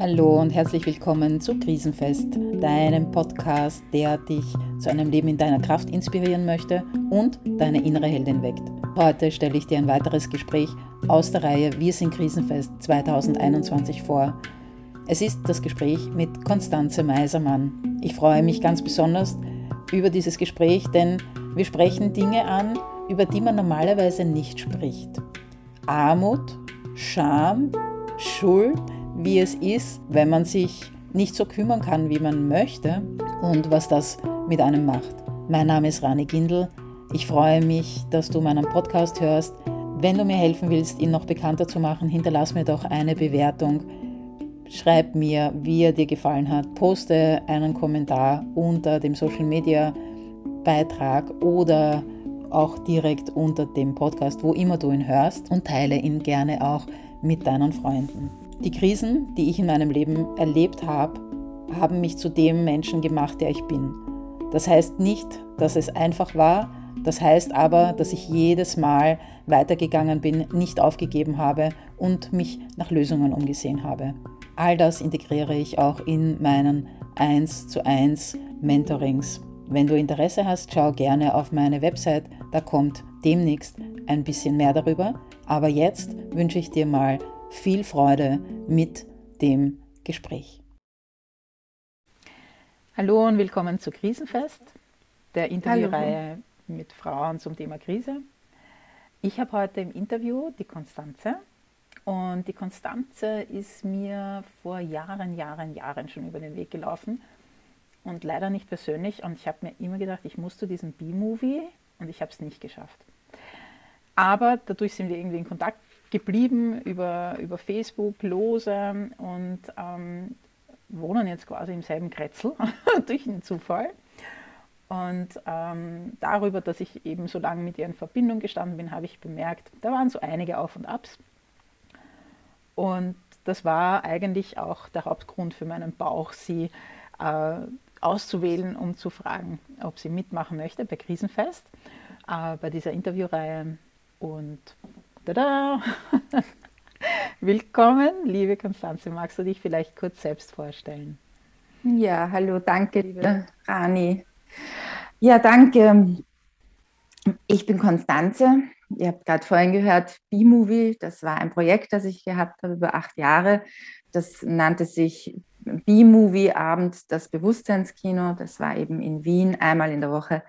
Hallo und herzlich willkommen zu Krisenfest, deinem Podcast, der dich zu einem Leben in deiner Kraft inspirieren möchte und deine innere Heldin weckt. Heute stelle ich dir ein weiteres Gespräch aus der Reihe Wir sind Krisenfest 2021 vor. Es ist das Gespräch mit Konstanze Meisermann. Ich freue mich ganz besonders über dieses Gespräch, denn wir sprechen Dinge an, über die man normalerweise nicht spricht. Armut, Scham, Schuld, wie es ist, wenn man sich nicht so kümmern kann, wie man möchte und was das mit einem macht. Mein Name ist Rani Gindel. Ich freue mich, dass du meinen Podcast hörst. Wenn du mir helfen willst, ihn noch bekannter zu machen, hinterlass mir doch eine Bewertung. Schreib mir, wie er dir gefallen hat. Poste einen Kommentar unter dem Social Media Beitrag oder auch direkt unter dem Podcast, wo immer du ihn hörst und teile ihn gerne auch mit deinen Freunden. Die Krisen, die ich in meinem Leben erlebt habe, haben mich zu dem Menschen gemacht, der ich bin. Das heißt nicht, dass es einfach war, das heißt aber, dass ich jedes Mal weitergegangen bin, nicht aufgegeben habe und mich nach Lösungen umgesehen habe. All das integriere ich auch in meinen 1 zu 1 Mentorings. Wenn du Interesse hast, schau gerne auf meine Website, da kommt demnächst ein bisschen mehr darüber. Aber jetzt wünsche ich dir mal viel Freude mit dem Gespräch. Hallo und willkommen zu Krisenfest, der Interviewreihe mit Frauen zum Thema Krise. Ich habe heute im Interview die Konstanze und die Konstanze ist mir vor Jahren, Jahren, Jahren schon über den Weg gelaufen und leider nicht persönlich und ich habe mir immer gedacht, ich muss zu diesem B-Movie und ich habe es nicht geschafft. Aber dadurch sind wir irgendwie in Kontakt geblieben über, über Facebook lose und ähm, wohnen jetzt quasi im selben Kretzel durch einen Zufall. Und ähm, darüber, dass ich eben so lange mit ihr in Verbindung gestanden bin, habe ich bemerkt, da waren so einige Auf und Abs. Und das war eigentlich auch der Hauptgrund für meinen Bauch, sie äh, auszuwählen, um zu fragen, ob sie mitmachen möchte bei Krisenfest, äh, bei dieser Interviewreihe. Und Tada! Willkommen, liebe Konstanze. Magst du dich vielleicht kurz selbst vorstellen? Ja, hallo, danke, liebe Rani. Ja, danke. Ich bin Konstanze. Ihr habt gerade vorhin gehört, B-Movie, das war ein Projekt, das ich gehabt habe über acht Jahre. Das nannte sich B-Movie-Abend, das Bewusstseinskino. Das war eben in Wien einmal in der Woche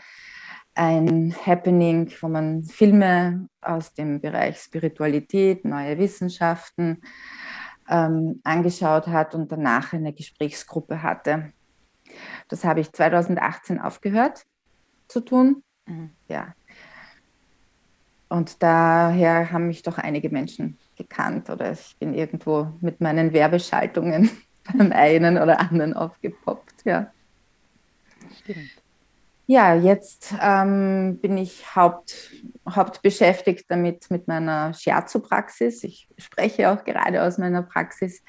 ein Happening, wo man Filme aus dem Bereich Spiritualität, neue Wissenschaften ähm, angeschaut hat und danach eine Gesprächsgruppe hatte. Das habe ich 2018 aufgehört zu tun. Mhm. Ja. Und daher haben mich doch einige Menschen gekannt oder ich bin irgendwo mit meinen Werbeschaltungen beim einen oder anderen aufgepoppt. Ja. Stimmt. Ja, jetzt ähm, bin ich haupt, hauptbeschäftigt damit mit meiner Scherzo-Praxis. Ich spreche auch gerade aus meiner Praxis.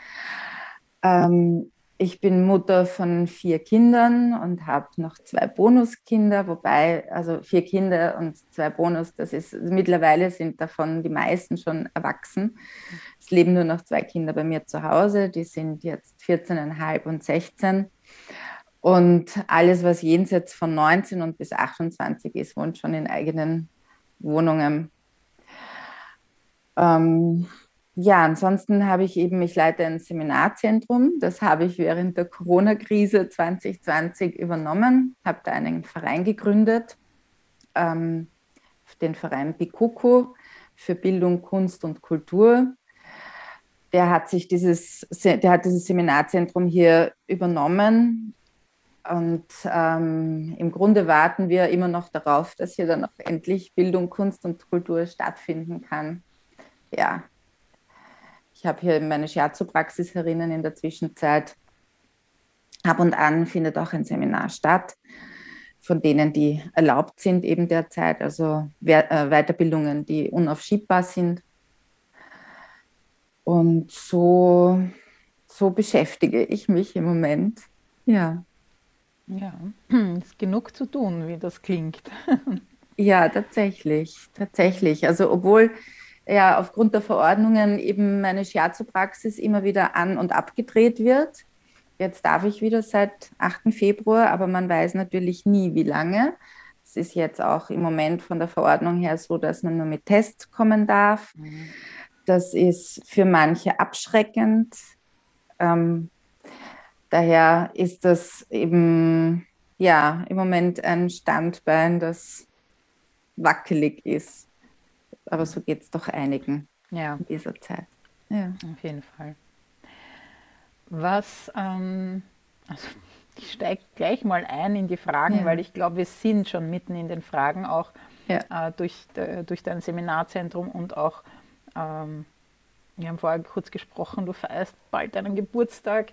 Ähm, ich bin Mutter von vier Kindern und habe noch zwei Bonuskinder, wobei, also vier Kinder und zwei Bonus, das ist, mittlerweile sind davon die meisten schon erwachsen. Es leben nur noch zwei Kinder bei mir zu Hause, die sind jetzt 14,5 und 16. Und alles, was jenseits von 19 und bis 28 ist, wohnt schon in eigenen Wohnungen. Ähm, ja, ansonsten habe ich eben, ich leite ein Seminarzentrum. Das habe ich während der Corona-Krise 2020 übernommen, habe da einen Verein gegründet, ähm, den Verein Bikuku für Bildung, Kunst und Kultur. Der hat sich dieses, der hat dieses Seminarzentrum hier übernommen und ähm, im Grunde warten wir immer noch darauf, dass hier dann auch endlich Bildung, Kunst und Kultur stattfinden kann. Ja, ich habe hier meine Scherzo-Praxis herinnen in der Zwischenzeit. Ab und an findet auch ein Seminar statt, von denen, die erlaubt sind eben derzeit, also äh, Weiterbildungen, die unaufschiebbar sind. Und so, so beschäftige ich mich im Moment. Ja. Ja, ist genug zu tun, wie das klingt. Ja, tatsächlich, tatsächlich. Also obwohl ja aufgrund der Verordnungen eben meine Shiatsu-Praxis immer wieder an- und abgedreht wird. Jetzt darf ich wieder seit 8. Februar, aber man weiß natürlich nie, wie lange. Es ist jetzt auch im Moment von der Verordnung her so, dass man nur mit Test kommen darf. Mhm. Das ist für manche abschreckend. Ähm, daher ist das eben ja im Moment ein Standbein, das wackelig ist. Aber so geht es doch einigen ja. in dieser Zeit. Ja. Auf jeden Fall. Was, ähm, also ich steige gleich mal ein in die Fragen, ja. weil ich glaube, wir sind schon mitten in den Fragen, auch ja. äh, durch, de, durch dein Seminarzentrum und auch, ähm, wir haben vorher kurz gesprochen, du feierst bald deinen Geburtstag.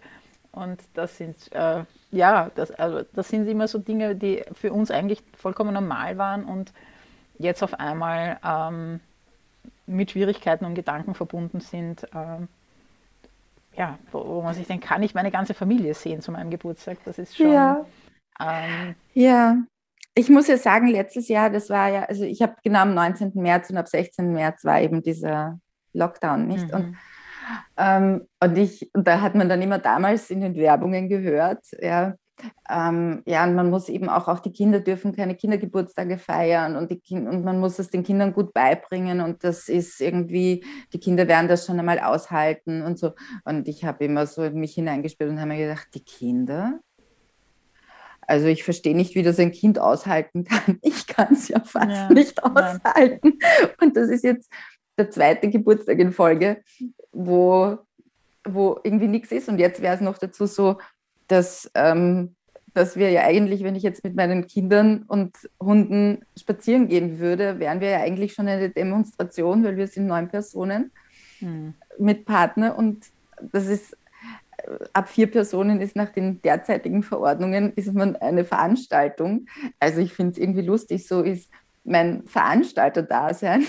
Und das sind, äh, ja, das, also das sind immer so Dinge, die für uns eigentlich vollkommen normal waren und jetzt auf einmal ähm, mit Schwierigkeiten und Gedanken verbunden sind. Ähm, ja, wo, wo, man sich denkt, kann ich meine ganze Familie sehen zu meinem Geburtstag? Das ist schon. Ja. Ähm, ja. Ich muss ja sagen, letztes Jahr, das war ja, also ich habe genau am 19. März und ab 16. März war eben dieser Lockdown, nicht? Mhm. Und ähm, und ich, und da hat man dann immer damals in den Werbungen gehört, ja, ähm, ja, und man muss eben auch, auch die Kinder dürfen keine Kindergeburtstage feiern und, die kind, und man muss es den Kindern gut beibringen und das ist irgendwie, die Kinder werden das schon einmal aushalten und so. Und ich habe immer so mich hineingespielt und habe mir gedacht, die Kinder? Also ich verstehe nicht, wie das ein Kind aushalten kann. Ich kann es ja fast ja, nicht aushalten. Nein. Und das ist jetzt der zweite Geburtstag in Folge, wo, wo irgendwie nichts ist. Und jetzt wäre es noch dazu so, dass, ähm, dass wir ja eigentlich, wenn ich jetzt mit meinen Kindern und Hunden spazieren gehen würde, wären wir ja eigentlich schon eine Demonstration, weil wir sind neun Personen hm. mit Partner und das ist ab vier Personen ist nach den derzeitigen Verordnungen ist man eine Veranstaltung. Also ich finde es irgendwie lustig, so ist mein Veranstalter-Dasein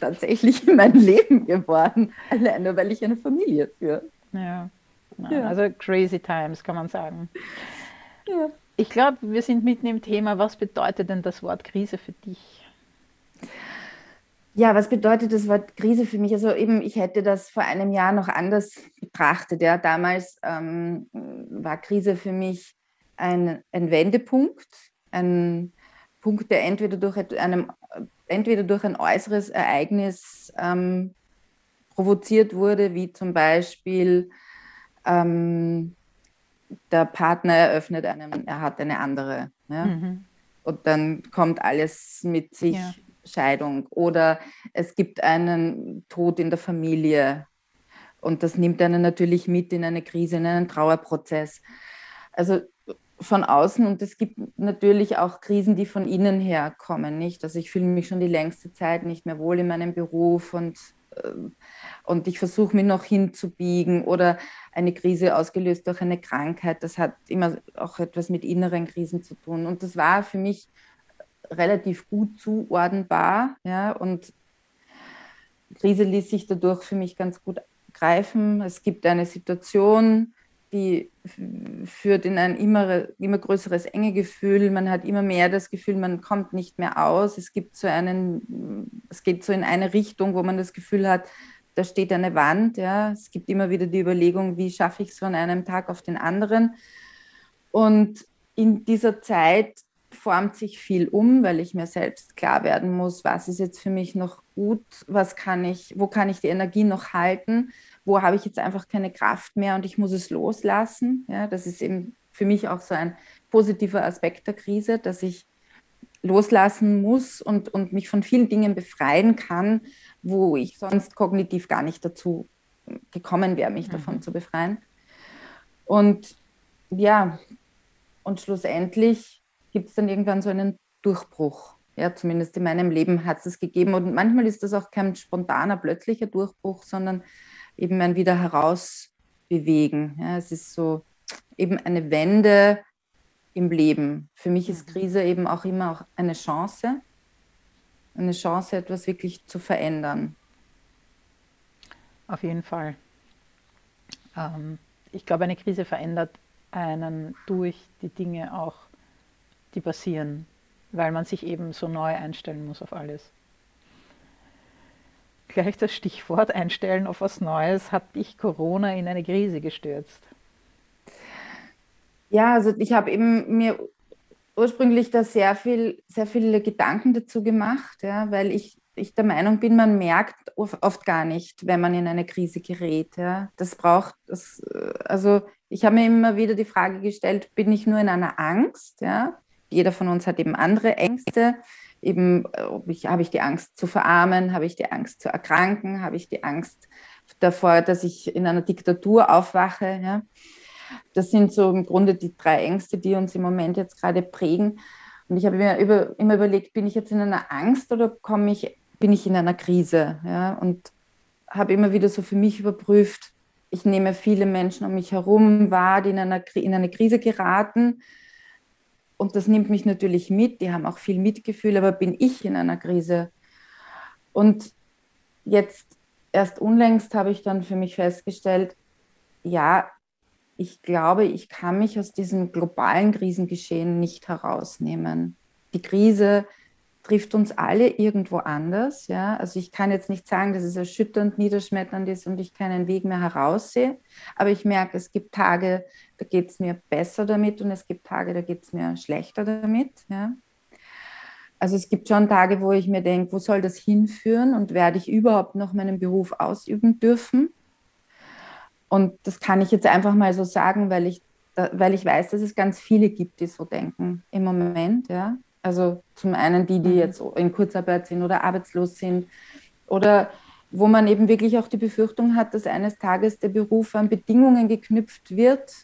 tatsächlich in mein Leben geworden, alleine weil ich eine Familie führe. Ja. ja. also crazy times kann man sagen. Ja. Ich glaube, wir sind mitten im Thema. Was bedeutet denn das Wort Krise für dich? Ja, was bedeutet das Wort Krise für mich? Also eben, ich hätte das vor einem Jahr noch anders betrachtet. Ja. Damals ähm, war Krise für mich ein, ein Wendepunkt, ein Punkt, der entweder durch einem entweder durch ein äußeres Ereignis ähm, provoziert wurde, wie zum Beispiel ähm, der Partner eröffnet einem, er hat eine andere. Ja? Mhm. Und dann kommt alles mit sich, ja. Scheidung. Oder es gibt einen Tod in der Familie. Und das nimmt einen natürlich mit in eine Krise, in einen Trauerprozess. Also von außen und es gibt natürlich auch Krisen, die von innen her kommen, nicht? Also ich fühle mich schon die längste Zeit nicht mehr wohl in meinem Beruf und, äh, und ich versuche mich noch hinzubiegen oder eine Krise ausgelöst durch eine Krankheit, das hat immer auch etwas mit inneren Krisen zu tun und das war für mich relativ gut zuordnenbar, ja, und Krise ließ sich dadurch für mich ganz gut greifen. Es gibt eine Situation, die führt in ein immer, immer größeres Engegefühl. Man hat immer mehr das Gefühl, man kommt nicht mehr aus. Es gibt so einen, es geht so in eine Richtung, wo man das Gefühl hat, da steht eine Wand. Ja. Es gibt immer wieder die Überlegung, wie schaffe ich es von einem Tag auf den anderen. Und in dieser Zeit formt sich viel um, weil ich mir selbst klar werden muss, was ist jetzt für mich noch gut, was kann ich, wo kann ich die Energie noch halten wo habe ich jetzt einfach keine Kraft mehr und ich muss es loslassen. Ja, das ist eben für mich auch so ein positiver Aspekt der Krise, dass ich loslassen muss und, und mich von vielen Dingen befreien kann, wo ich sonst kognitiv gar nicht dazu gekommen wäre, mich mhm. davon zu befreien. Und ja, und schlussendlich gibt es dann irgendwann so einen Durchbruch. Ja, zumindest in meinem Leben hat es es gegeben. Und manchmal ist das auch kein spontaner, plötzlicher Durchbruch, sondern eben ein wieder herausbewegen. Ja, es ist so eben eine Wende im Leben. Für mich ist mhm. Krise eben auch immer auch eine Chance, eine Chance, etwas wirklich zu verändern. Auf jeden Fall. Ähm, ich glaube, eine Krise verändert einen durch die Dinge auch, die passieren, weil man sich eben so neu einstellen muss auf alles. Gleich das Stichwort einstellen auf was Neues. Hat dich Corona in eine Krise gestürzt? Ja, also ich habe eben mir ursprünglich da sehr viel, sehr viele Gedanken dazu gemacht, ja, weil ich, ich der Meinung bin, man merkt oft gar nicht, wenn man in eine Krise gerät. Ja. Das braucht, das, also ich habe mir immer wieder die Frage gestellt, bin ich nur in einer Angst? Ja? Jeder von uns hat eben andere Ängste. Eben, ich, habe ich die Angst zu verarmen, habe ich die Angst zu erkranken, habe ich die Angst davor, dass ich in einer Diktatur aufwache. Ja? Das sind so im Grunde die drei Ängste, die uns im Moment jetzt gerade prägen. Und ich habe mir über, immer überlegt, bin ich jetzt in einer Angst oder komme ich, bin ich in einer Krise? Ja? Und habe immer wieder so für mich überprüft, ich nehme viele Menschen um mich herum wahr, die in, einer, in eine Krise geraten. Und das nimmt mich natürlich mit. Die haben auch viel Mitgefühl, aber bin ich in einer Krise? Und jetzt erst unlängst habe ich dann für mich festgestellt, ja, ich glaube, ich kann mich aus diesem globalen Krisengeschehen nicht herausnehmen. Die Krise trifft uns alle irgendwo anders. Ja? Also ich kann jetzt nicht sagen, dass es erschütternd, niederschmetternd ist und ich keinen Weg mehr heraussehe. Aber ich merke, es gibt Tage, da geht es mir besser damit und es gibt Tage, da geht es mir schlechter damit. Ja? Also es gibt schon Tage, wo ich mir denke, wo soll das hinführen und werde ich überhaupt noch meinen Beruf ausüben dürfen? Und das kann ich jetzt einfach mal so sagen, weil ich, weil ich weiß, dass es ganz viele gibt, die so denken im Moment. Ja? Also zum einen die, die mhm. jetzt in Kurzarbeit sind oder arbeitslos sind oder wo man eben wirklich auch die Befürchtung hat, dass eines Tages der Beruf an Bedingungen geknüpft wird,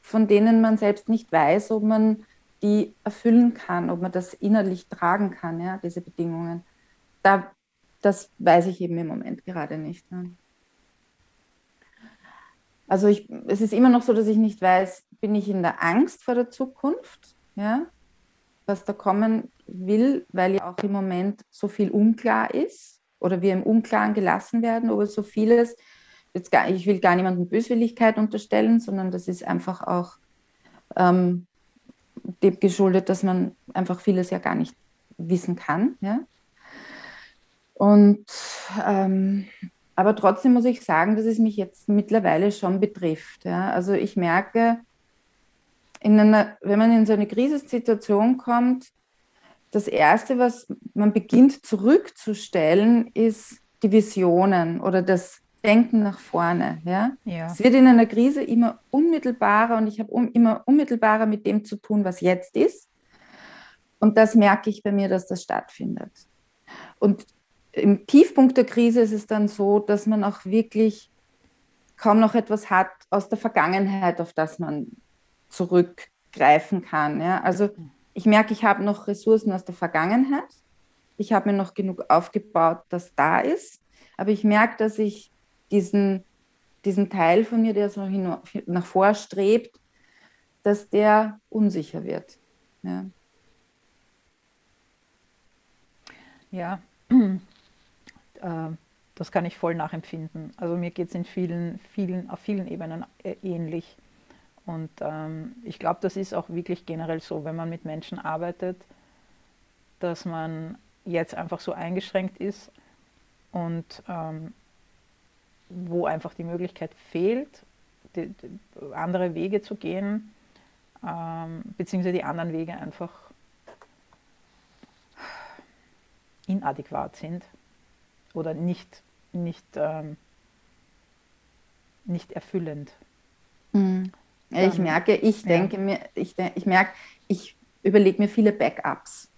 von denen man selbst nicht weiß, ob man die erfüllen kann, ob man das innerlich tragen kann, ja, diese Bedingungen. Da, das weiß ich eben im Moment gerade nicht. Ja. Also ich, es ist immer noch so, dass ich nicht weiß, bin ich in der Angst vor der Zukunft, ja, was da kommen will, weil ja auch im Moment so viel unklar ist oder wir im Unklaren gelassen werden über so vieles. Jetzt gar, ich will gar niemandem Böswilligkeit unterstellen, sondern das ist einfach auch ähm, dem geschuldet, dass man einfach vieles ja gar nicht wissen kann. Ja? Und ähm, aber trotzdem muss ich sagen, dass es mich jetzt mittlerweile schon betrifft. Ja? Also ich merke, einer, wenn man in so eine Krisensituation kommt, das Erste, was man beginnt zurückzustellen, ist die Visionen oder das Denken nach vorne. Ja? ja. Es wird in einer Krise immer unmittelbarer und ich habe um, immer unmittelbarer mit dem zu tun, was jetzt ist. Und das merke ich bei mir, dass das stattfindet. Und im Tiefpunkt der Krise ist es dann so, dass man auch wirklich kaum noch etwas hat aus der Vergangenheit, auf das man zurückgreifen kann. Ja? Also ich merke, ich habe noch Ressourcen aus der Vergangenheit. Ich habe mir noch genug aufgebaut, das da ist. Aber ich merke, dass ich diesen, diesen Teil von mir, der so hin, nach vor strebt, dass der unsicher wird. Ja, ja. Äh, das kann ich voll nachempfinden. Also mir geht es in vielen, vielen, auf vielen Ebenen äh, ähnlich. Und ähm, ich glaube, das ist auch wirklich generell so, wenn man mit Menschen arbeitet, dass man jetzt einfach so eingeschränkt ist und ähm, wo einfach die Möglichkeit fehlt, die, die andere Wege zu gehen, ähm, beziehungsweise die anderen Wege einfach inadäquat sind oder nicht, nicht, ähm, nicht erfüllend. Mhm. Ich merke, ich denke ja. mir, ich, ich merke, ich überlege mir viele Backups.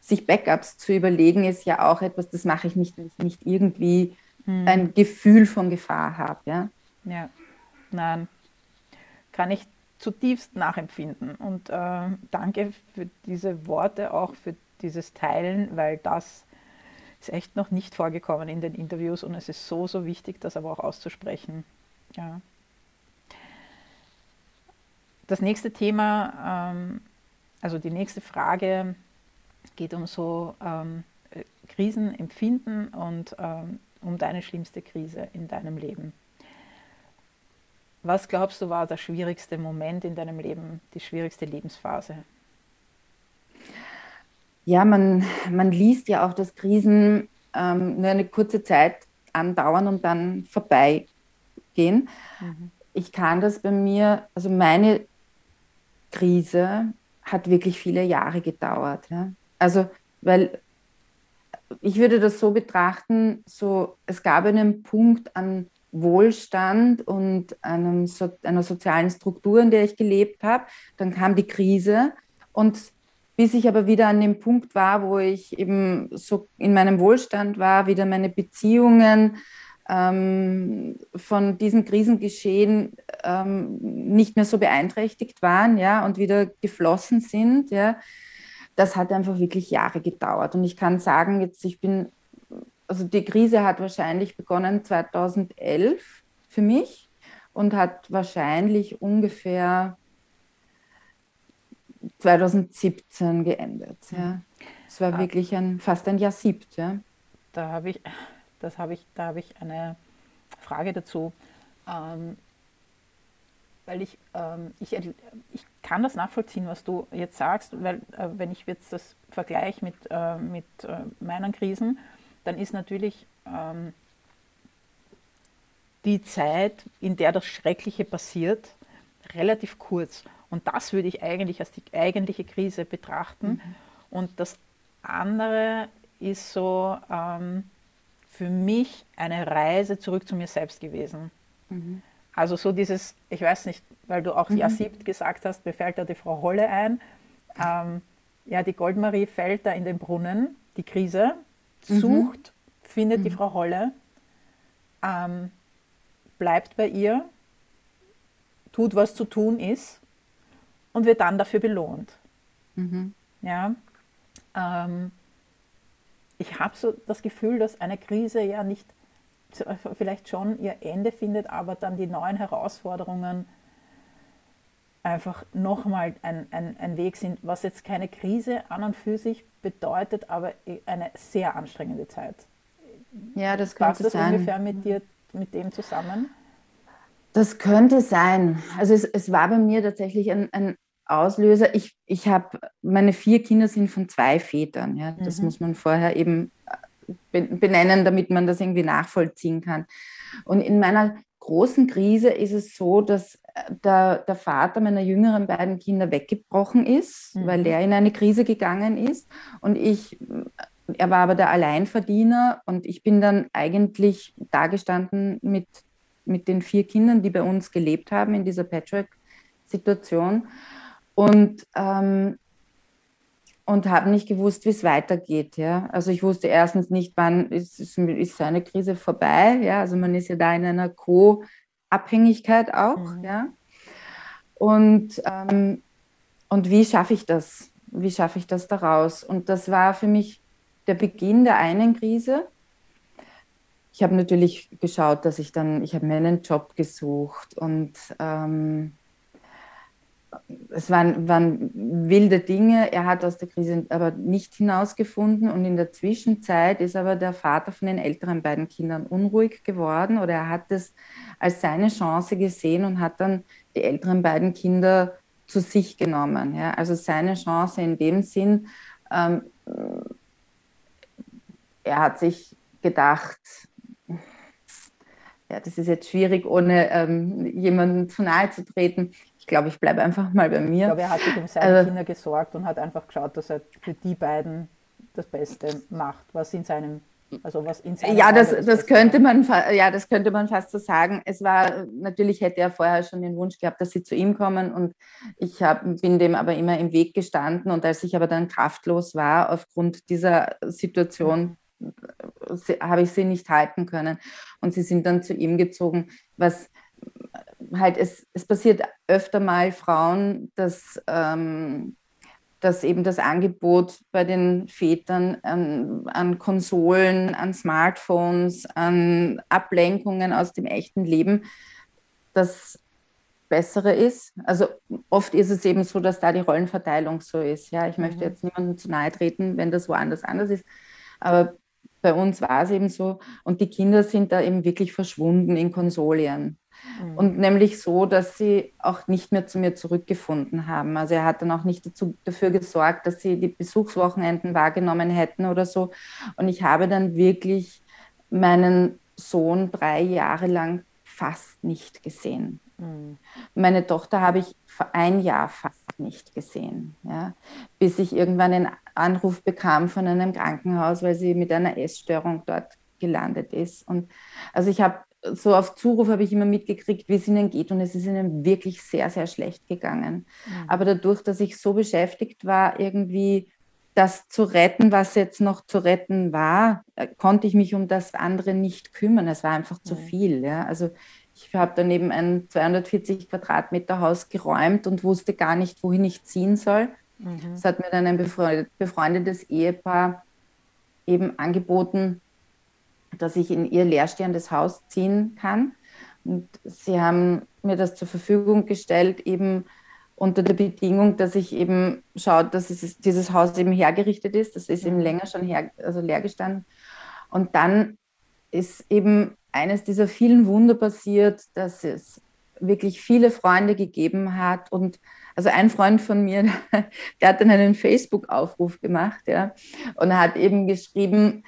Sich Backups zu überlegen, ist ja auch etwas, das mache ich nicht, wenn ich nicht irgendwie hm. ein Gefühl von Gefahr habe. Ja? ja, nein, kann ich zutiefst nachempfinden. Und äh, danke für diese Worte, auch für dieses Teilen, weil das ist echt noch nicht vorgekommen in den Interviews und es ist so, so wichtig, das aber auch auszusprechen. Ja. Das nächste Thema, ähm, also die nächste Frage geht um so ähm, äh, Krisenempfinden und ähm, um deine schlimmste Krise in deinem Leben. Was glaubst du war der schwierigste Moment in deinem Leben, die schwierigste Lebensphase? Ja, man, man liest ja auch, dass Krisen ähm, nur eine kurze Zeit andauern und dann vorbeigehen. Mhm. Ich kann das bei mir, also meine Krise hat wirklich viele Jahre gedauert. Ja? Also, weil ich würde das so betrachten, so es gab einen Punkt an Wohlstand und einem, einer sozialen Struktur, in der ich gelebt habe. Dann kam die Krise und bis ich aber wieder an dem Punkt war, wo ich eben so in meinem Wohlstand war, wieder meine Beziehungen ähm, von diesem Krisengeschehen ähm, nicht mehr so beeinträchtigt waren, ja, und wieder geflossen sind, ja, das hat einfach wirklich Jahre gedauert. Und ich kann sagen, jetzt ich bin, also die Krise hat wahrscheinlich begonnen 2011 für mich und hat wahrscheinlich ungefähr 2017 geendet. Ja. Es war ah. wirklich ein, fast ein Jahr siebt. Ja. Da habe ich das habe ich, da habe ich eine Frage dazu. Ähm, weil ich, ähm, ich, ich kann das nachvollziehen, was du jetzt sagst, weil äh, wenn ich jetzt das vergleiche mit, äh, mit äh, meinen Krisen, dann ist natürlich ähm, die Zeit, in der das Schreckliche passiert, relativ kurz. Und das würde ich eigentlich als die eigentliche Krise betrachten. Mhm. Und das andere ist so, ähm, für mich eine Reise zurück zu mir selbst gewesen. Mhm. Also so dieses, ich weiß nicht, weil du auch mhm. ja siebt gesagt hast, mir fällt da die Frau Holle ein. Ähm, ja, die Goldmarie fällt da in den Brunnen, die Krise, mhm. sucht, mhm. findet die mhm. Frau Holle, ähm, bleibt bei ihr, tut, was zu tun ist und wird dann dafür belohnt. Mhm. Ja. Ähm, ich habe so das Gefühl, dass eine Krise ja nicht vielleicht schon ihr Ende findet, aber dann die neuen Herausforderungen einfach nochmal ein, ein, ein Weg sind, was jetzt keine Krise an und für sich bedeutet, aber eine sehr anstrengende Zeit. Ja, das könnte Passt das sein. ungefähr mit dir, mit dem zusammen? Das könnte sein. Also es, es war bei mir tatsächlich ein, ein Auslöser, ich, ich habe, meine vier Kinder sind von zwei Vätern. Ja? Das mhm. muss man vorher eben äh, benennen, damit man das irgendwie nachvollziehen kann. Und in meiner großen Krise ist es so, dass äh, der, der Vater meiner jüngeren beiden Kinder weggebrochen ist, mhm. weil er in eine Krise gegangen ist. Und ich, äh, er war aber der Alleinverdiener und ich bin dann eigentlich dagestanden mit, mit den vier Kindern, die bei uns gelebt haben in dieser Patchwork-Situation und, ähm, und habe nicht gewusst, wie es weitergeht. Ja? Also ich wusste erstens nicht, wann ist, ist, ist eine Krise vorbei. Ja? Also man ist ja da in einer Co-Abhängigkeit auch. Mhm. Ja? Und, ähm, und wie schaffe ich das? Wie schaffe ich das daraus? Und das war für mich der Beginn der einen Krise. Ich habe natürlich geschaut, dass ich dann, ich habe mir einen Job gesucht und ähm, es waren, waren, wilde Dinge. Er hat aus der Krise aber nicht hinausgefunden. Und in der Zwischenzeit ist aber der Vater von den älteren beiden Kindern unruhig geworden oder er hat es als seine Chance gesehen und hat dann die älteren beiden Kinder zu sich genommen. Ja? Also seine Chance in dem Sinn, ähm, er hat sich gedacht, ja, das ist jetzt schwierig, ohne ähm, jemandem zu nahe zu treten glaube, ich bleibe einfach mal bei mir. Ich glaube, er hat sich um seine also, Kinder gesorgt und hat einfach geschaut, dass er für die beiden das Beste macht, was in seinem also was in ja, das, das, das könnte man, ja, das könnte man fast so sagen. Es war, natürlich hätte er vorher schon den Wunsch gehabt, dass sie zu ihm kommen und ich hab, bin dem aber immer im Weg gestanden und als ich aber dann kraftlos war aufgrund dieser Situation, habe ich sie nicht halten können und sie sind dann zu ihm gezogen, was halt, es, es passiert öfter mal Frauen, dass, ähm, dass eben das Angebot bei den Vätern an, an Konsolen, an Smartphones, an Ablenkungen aus dem echten Leben das Bessere ist. Also oft ist es eben so, dass da die Rollenverteilung so ist. Ja, ich möchte mhm. jetzt niemandem zu nahe treten, wenn das woanders anders ist. Aber bei uns war es eben so. Und die Kinder sind da eben wirklich verschwunden in Konsolien. Mhm. Und nämlich so, dass sie auch nicht mehr zu mir zurückgefunden haben. Also er hat dann auch nicht dazu, dafür gesorgt, dass sie die Besuchswochenenden wahrgenommen hätten oder so. Und ich habe dann wirklich meinen Sohn drei Jahre lang fast nicht gesehen. Mhm. Meine Tochter habe ich vor ein Jahr fast nicht gesehen, ja, bis ich irgendwann einen Anruf bekam von einem Krankenhaus, weil sie mit einer Essstörung dort gelandet ist. Und also ich habe so auf Zuruf habe ich immer mitgekriegt, wie es ihnen geht und es ist ihnen wirklich sehr, sehr schlecht gegangen. Mhm. Aber dadurch, dass ich so beschäftigt war, irgendwie das zu retten, was jetzt noch zu retten war, äh, konnte ich mich um das andere nicht kümmern. Es war einfach zu viel. Ja. Also ich habe daneben ein 240 Quadratmeter Haus geräumt und wusste gar nicht, wohin ich ziehen soll. Mhm. Das hat mir dann ein befreundetes Ehepaar eben angeboten, dass ich in ihr leerstehendes Haus ziehen kann. Und sie haben mir das zur Verfügung gestellt, eben unter der Bedingung, dass ich eben schaue, dass es, dieses Haus eben hergerichtet ist. Das ist eben länger schon her, also leer gestanden. Und dann ist eben eines dieser vielen Wunder passiert, dass es wirklich viele Freunde gegeben hat. Und also ein Freund von mir, der hat dann einen Facebook-Aufruf gemacht, ja, und hat eben geschrieben,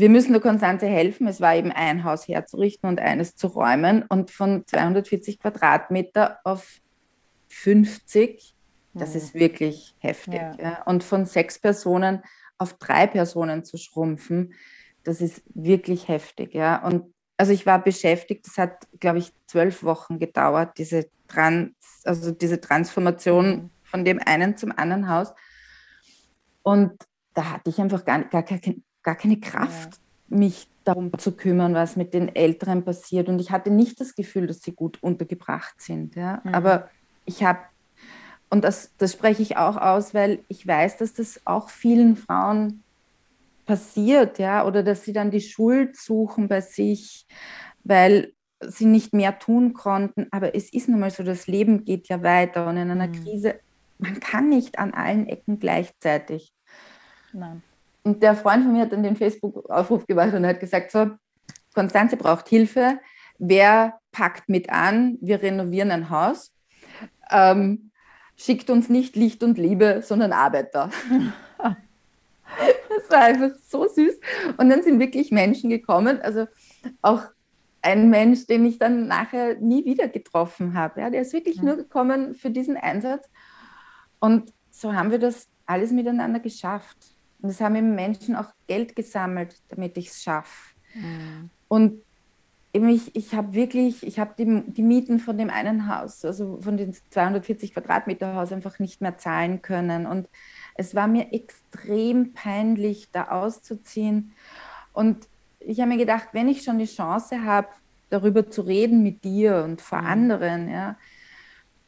wir müssen der Konstanze helfen. Es war eben ein Haus herzurichten und eines zu räumen. Und von 240 Quadratmeter auf 50, das ist mhm. wirklich heftig. Ja. Ja. Und von sechs Personen auf drei Personen zu schrumpfen, das ist wirklich heftig. Ja. Und also ich war beschäftigt, das hat, glaube ich, zwölf Wochen gedauert, diese, Trans, also diese Transformation mhm. von dem einen zum anderen Haus. Und da hatte ich einfach gar, gar, gar keine Kraft, ja. mich darum zu kümmern, was mit den Älteren passiert. Und ich hatte nicht das Gefühl, dass sie gut untergebracht sind. Ja? Mhm. Aber ich habe, und das, das spreche ich auch aus, weil ich weiß, dass das auch vielen Frauen passiert, ja, oder dass sie dann die Schuld suchen bei sich, weil sie nicht mehr tun konnten. Aber es ist nun mal so, das Leben geht ja weiter und in einer mhm. Krise, man kann nicht an allen Ecken gleichzeitig. Nein. Und der Freund von mir hat dann den Facebook-Aufruf gemacht und hat gesagt, so, Konstanze braucht Hilfe. Wer packt mit an? Wir renovieren ein Haus. Ähm, schickt uns nicht Licht und Liebe, sondern Arbeiter. das war einfach so süß. Und dann sind wirklich Menschen gekommen, also auch ein Mensch, den ich dann nachher nie wieder getroffen habe. Ja, der ist wirklich ja. nur gekommen für diesen Einsatz. Und so haben wir das alles miteinander geschafft. Und es haben eben Menschen auch Geld gesammelt, damit ich es schaffe. Mhm. Und eben ich, ich habe wirklich, ich habe die, die Mieten von dem einen Haus, also von den 240 Quadratmeter Haus einfach nicht mehr zahlen können. Und es war mir extrem peinlich, da auszuziehen. Und ich habe mir gedacht, wenn ich schon die Chance habe, darüber zu reden mit dir und vor mhm. anderen, ja,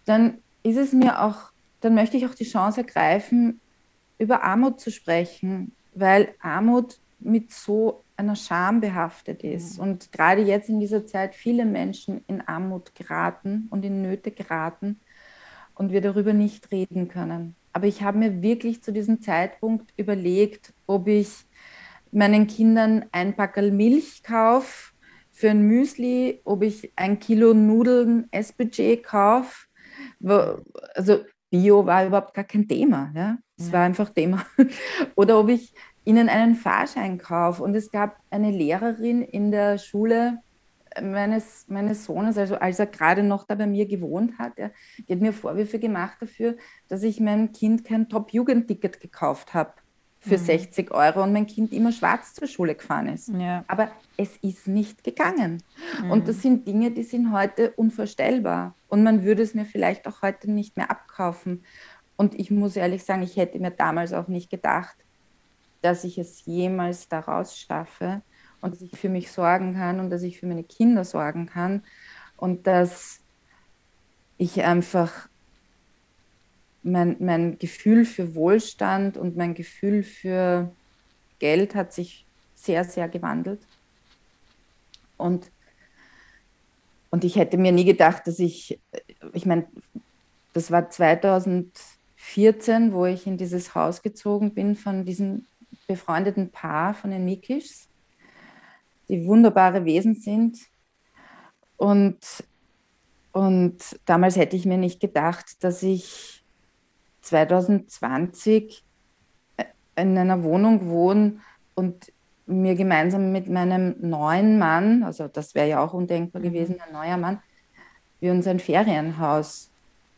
dann ist es mir auch, dann möchte ich auch die Chance ergreifen, über Armut zu sprechen, weil Armut mit so einer Scham behaftet ist mhm. und gerade jetzt in dieser Zeit viele Menschen in Armut geraten und in Nöte geraten und wir darüber nicht reden können. Aber ich habe mir wirklich zu diesem Zeitpunkt überlegt, ob ich meinen Kindern ein Packerl Milch kaufe für ein Müsli, ob ich ein Kilo Nudeln Essbudget kaufe. Also Bio war überhaupt gar kein Thema. Ja? Es ja. war einfach Thema. Oder ob ich ihnen einen Fahrschein kaufe. Und es gab eine Lehrerin in der Schule meines, meines Sohnes, also als er gerade noch da bei mir gewohnt hat, ja, die hat mir Vorwürfe gemacht dafür, dass ich meinem Kind kein Top-Jugendticket gekauft habe für mhm. 60 Euro und mein Kind immer schwarz zur Schule gefahren ist. Ja. Aber es ist nicht gegangen. Mhm. Und das sind Dinge, die sind heute unvorstellbar. Und man würde es mir vielleicht auch heute nicht mehr abkaufen. Und ich muss ehrlich sagen, ich hätte mir damals auch nicht gedacht, dass ich es jemals daraus schaffe und dass ich für mich sorgen kann und dass ich für meine Kinder sorgen kann und dass ich einfach mein, mein Gefühl für Wohlstand und mein Gefühl für Geld hat sich sehr, sehr gewandelt. Und, und ich hätte mir nie gedacht, dass ich, ich meine, das war 2014, wo ich in dieses Haus gezogen bin von diesem befreundeten Paar von den Mikischs, die wunderbare Wesen sind. Und, und damals hätte ich mir nicht gedacht, dass ich 2020 in einer Wohnung wohne und mir gemeinsam mit meinem neuen Mann, also das wäre ja auch undenkbar mhm. gewesen, ein neuer Mann, wir uns ein Ferienhaus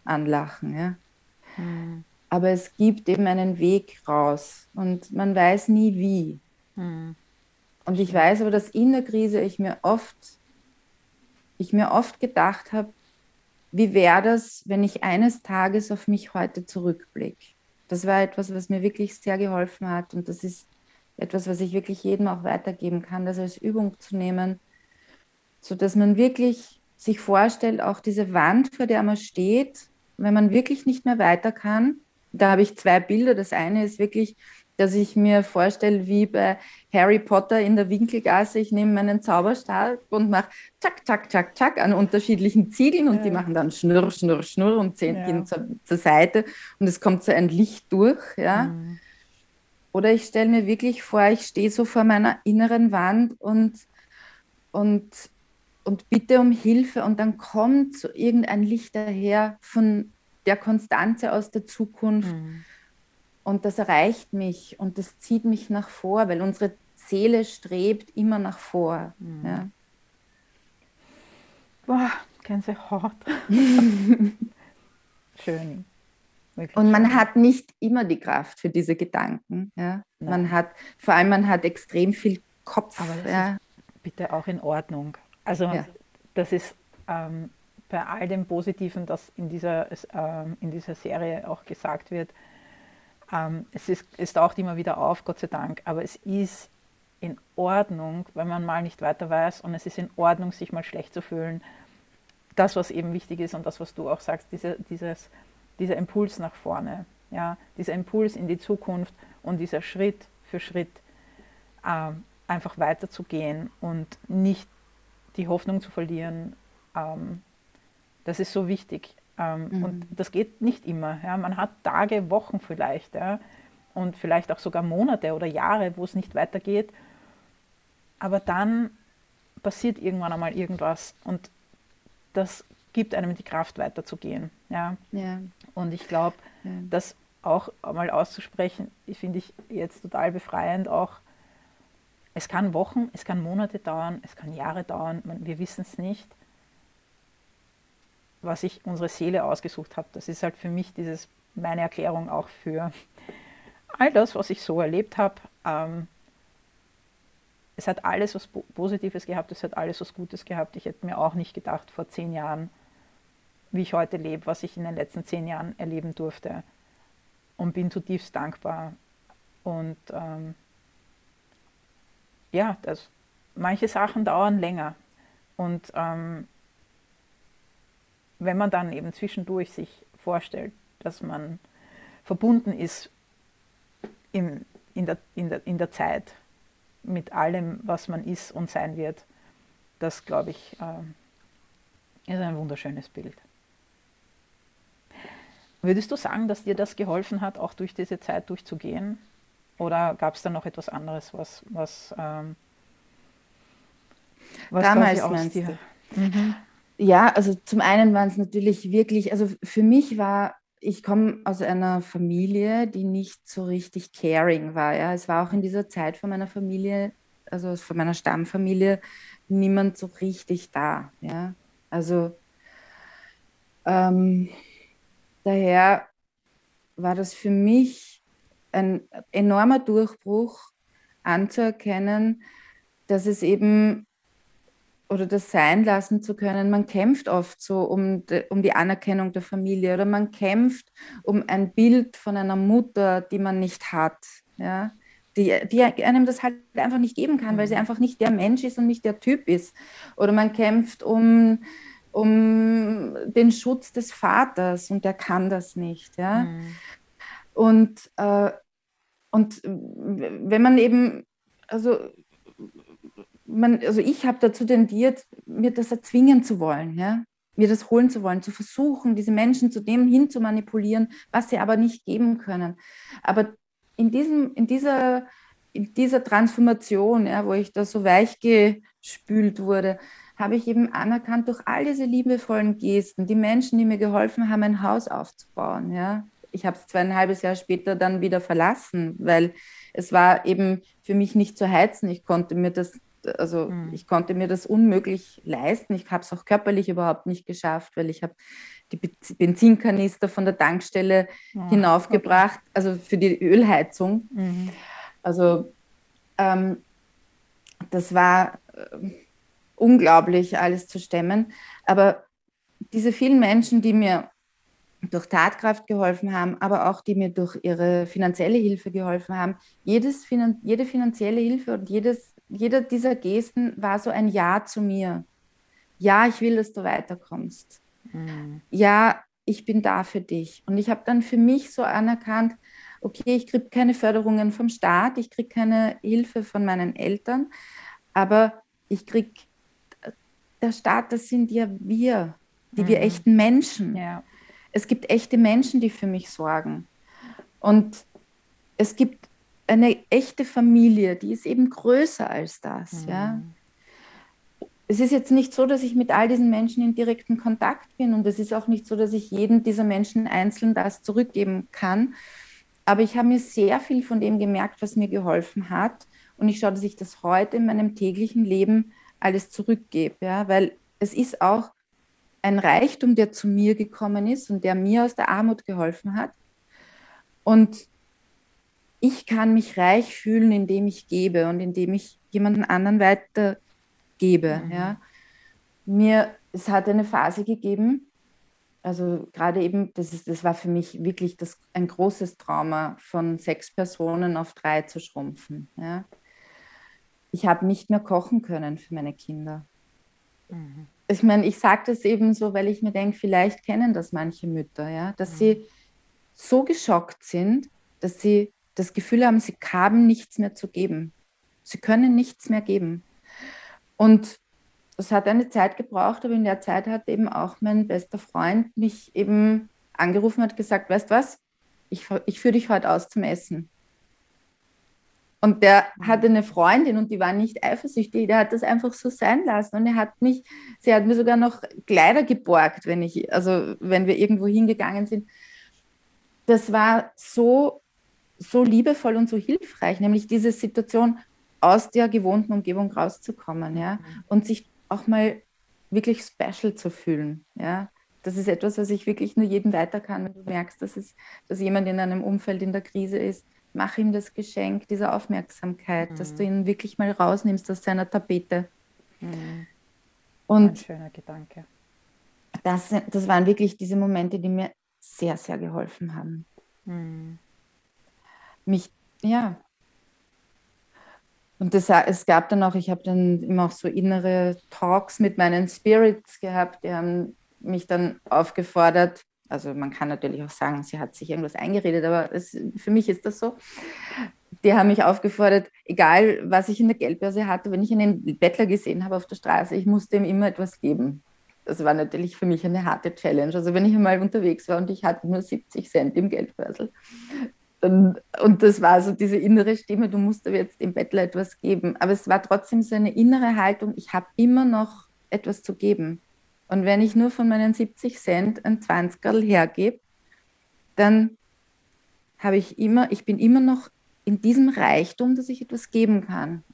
anlachen. Ja? Mhm. Aber es gibt eben einen Weg raus und man weiß nie wie. Mhm. Und ich weiß aber, dass in der Krise ich mir oft, ich mir oft gedacht habe, wie wäre das, wenn ich eines Tages auf mich heute zurückblicke? Das war etwas, was mir wirklich sehr geholfen hat und das ist etwas, was ich wirklich jedem auch weitergeben kann, das als Übung zu nehmen, sodass man wirklich sich vorstellt, auch diese Wand, vor der man steht, wenn man wirklich nicht mehr weiter kann. Da habe ich zwei Bilder. Das eine ist wirklich, dass ich mir vorstelle, wie bei Harry Potter in der Winkelgasse, ich nehme meinen Zauberstab und mache zack, zack, zack, zack an unterschiedlichen Ziegeln und ja. die machen dann Schnurr, Schnurr, Schnurr und ziehen ja. zur, zur, Seite und es kommt so ein Licht durch. Ja. Mhm. Oder ich stelle mir wirklich vor, ich stehe so vor meiner inneren Wand und, und, und bitte um Hilfe und dann kommt so irgendein Licht daher von der Konstanze aus der Zukunft. Mhm. Und das erreicht mich und das zieht mich nach vor, weil unsere Seele strebt immer nach vor. Mhm. Ja. Boah, Gänsehaut. Schön. Wirklich und man schön. hat nicht immer die Kraft für diese Gedanken. Ja? Man hat, vor allem man hat extrem viel Kopf. Aber das ja. ist bitte auch in Ordnung. Also ja. das ist ähm, bei all dem Positiven, das in dieser, ähm, in dieser Serie auch gesagt wird, ähm, es, ist, es taucht immer wieder auf, Gott sei Dank, aber es ist in Ordnung, wenn man mal nicht weiter weiß und es ist in Ordnung, sich mal schlecht zu fühlen. Das, was eben wichtig ist und das, was du auch sagst, diese, dieses dieser Impuls nach vorne, ja, dieser Impuls in die Zukunft und dieser Schritt für Schritt äh, einfach weiterzugehen und nicht die Hoffnung zu verlieren, ähm, das ist so wichtig. Ähm, mhm. Und das geht nicht immer. Ja. Man hat Tage, Wochen vielleicht ja, und vielleicht auch sogar Monate oder Jahre, wo es nicht weitergeht. Aber dann passiert irgendwann einmal irgendwas und das gibt einem die Kraft weiterzugehen. Ja. ja. Und ich glaube, ja. das auch mal auszusprechen, finde ich jetzt total befreiend. Auch es kann Wochen, es kann Monate dauern, es kann Jahre dauern, man, wir wissen es nicht. Was ich unsere Seele ausgesucht habe, das ist halt für mich dieses meine Erklärung auch für all das, was ich so erlebt habe. Ähm, es hat alles was Positives gehabt, es hat alles was Gutes gehabt. Ich hätte mir auch nicht gedacht vor zehn Jahren, wie ich heute lebe, was ich in den letzten zehn Jahren erleben durfte. Und bin zutiefst dankbar. Und ähm, ja, das, manche Sachen dauern länger. Und ähm, wenn man dann eben zwischendurch sich vorstellt, dass man verbunden ist im, in, der, in, der, in der Zeit mit allem, was man ist und sein wird, das glaube ich, äh, ist ein wunderschönes Bild. Würdest du sagen, dass dir das geholfen hat, auch durch diese Zeit durchzugehen? Oder gab es da noch etwas anderes, was, was, ähm, was damals aus dir? Mhm. Ja, also zum einen waren es natürlich wirklich, also für mich war, ich komme aus einer Familie, die nicht so richtig caring war. Ja. Es war auch in dieser Zeit von meiner Familie, also von meiner Stammfamilie, niemand so richtig da. Ja. Also ähm, Daher war das für mich ein enormer Durchbruch anzuerkennen, dass es eben oder das sein lassen zu können. Man kämpft oft so um, de, um die Anerkennung der Familie oder man kämpft um ein Bild von einer Mutter, die man nicht hat. Ja? Die, die einem das halt einfach nicht geben kann, weil sie mhm. einfach nicht der Mensch ist und nicht der Typ ist. Oder man kämpft um um den Schutz des Vaters und der kann das nicht. Ja? Mhm. Und, äh, und wenn man eben, also, man, also ich habe dazu tendiert, mir das erzwingen zu wollen, ja? mir das holen zu wollen, zu versuchen, diese Menschen zu dem hin zu manipulieren, was sie aber nicht geben können. Aber in, diesem, in, dieser, in dieser Transformation, ja, wo ich da so weich gespült wurde, habe ich eben anerkannt durch all diese liebevollen Gesten, die Menschen, die mir geholfen haben, ein Haus aufzubauen, ja, ich habe es zweieinhalb Jahre später dann wieder verlassen, weil es war eben für mich nicht zu heizen. Ich konnte mir das, also mhm. ich konnte mir das unmöglich leisten. Ich habe es auch körperlich überhaupt nicht geschafft, weil ich habe die Benzinkanister von der Tankstelle oh, hinaufgebracht, okay. also für die Ölheizung. Mhm. Also ähm, das war äh, unglaublich, alles zu stemmen. Aber diese vielen Menschen, die mir durch Tatkraft geholfen haben, aber auch die mir durch ihre finanzielle Hilfe geholfen haben. Jedes, jede finanzielle Hilfe und jedes, jeder dieser Gesten war so ein Ja zu mir. Ja, ich will, dass du weiterkommst. Mhm. Ja, ich bin da für dich. Und ich habe dann für mich so anerkannt, okay, ich kriege keine Förderungen vom Staat, ich kriege keine Hilfe von meinen Eltern, aber ich kriege, der Staat, das sind ja wir, die mhm. wir echten Menschen. Ja es gibt echte Menschen, die für mich sorgen. Und es gibt eine echte Familie, die ist eben größer als das. Mhm. Ja? Es ist jetzt nicht so, dass ich mit all diesen Menschen in direkten Kontakt bin und es ist auch nicht so, dass ich jedem dieser Menschen einzeln das zurückgeben kann. Aber ich habe mir sehr viel von dem gemerkt, was mir geholfen hat. Und ich schaue, dass ich das heute in meinem täglichen Leben alles zurückgebe. Ja? Weil es ist auch ein Reichtum, der zu mir gekommen ist und der mir aus der Armut geholfen hat. Und ich kann mich reich fühlen, indem ich gebe und indem ich jemanden anderen weitergebe. Mhm. Ja. Mir, es hat eine Phase gegeben, also gerade eben, das, ist, das war für mich wirklich das, ein großes Trauma, von sechs Personen auf drei zu schrumpfen. Ja. Ich habe nicht mehr kochen können für meine Kinder. Mhm ich meine, ich sage das eben so, weil ich mir denke, vielleicht kennen das manche Mütter, ja, dass mhm. sie so geschockt sind, dass sie das Gefühl haben, sie haben nichts mehr zu geben. Sie können nichts mehr geben. Und es hat eine Zeit gebraucht, aber in der Zeit hat eben auch mein bester Freund mich eben angerufen und gesagt, weißt was, ich, ich führe dich heute aus zum Essen. Und der mhm. hatte eine Freundin und die war nicht eifersüchtig, der hat das einfach so sein lassen. Und er hat mich, sie hat mir sogar noch Kleider geborgt, wenn ich, also wenn wir irgendwo hingegangen sind. Das war so, so liebevoll und so hilfreich, nämlich diese Situation aus der gewohnten Umgebung rauszukommen, ja, mhm. und sich auch mal wirklich special zu fühlen, ja. Das ist etwas, was ich wirklich nur jedem weiter kann, wenn du merkst, dass, es, dass jemand in einem Umfeld in der Krise ist, mach ihm das Geschenk dieser Aufmerksamkeit, mhm. dass du ihn wirklich mal rausnimmst aus seiner Tapete. Mhm. Und Ein schöner Gedanke. Das, das waren wirklich diese Momente, die mir sehr, sehr geholfen haben. Mhm. Mich, ja. Und das, es gab dann auch, ich habe dann immer auch so innere Talks mit meinen Spirits gehabt, die haben mich dann aufgefordert, also man kann natürlich auch sagen, sie hat sich irgendwas eingeredet, aber es, für mich ist das so. Die haben mich aufgefordert, egal was ich in der Geldbörse hatte, wenn ich einen Bettler gesehen habe auf der Straße, ich musste ihm immer etwas geben. Das war natürlich für mich eine harte Challenge. Also wenn ich einmal unterwegs war und ich hatte nur 70 Cent im Geldbörsel, dann, und das war so diese innere Stimme, du musst aber jetzt dem Bettler etwas geben. Aber es war trotzdem so eine innere Haltung, ich habe immer noch etwas zu geben. Und wenn ich nur von meinen 70 Cent ein 20 hergebe, dann habe ich immer, ich bin immer noch in diesem Reichtum, dass ich etwas geben kann.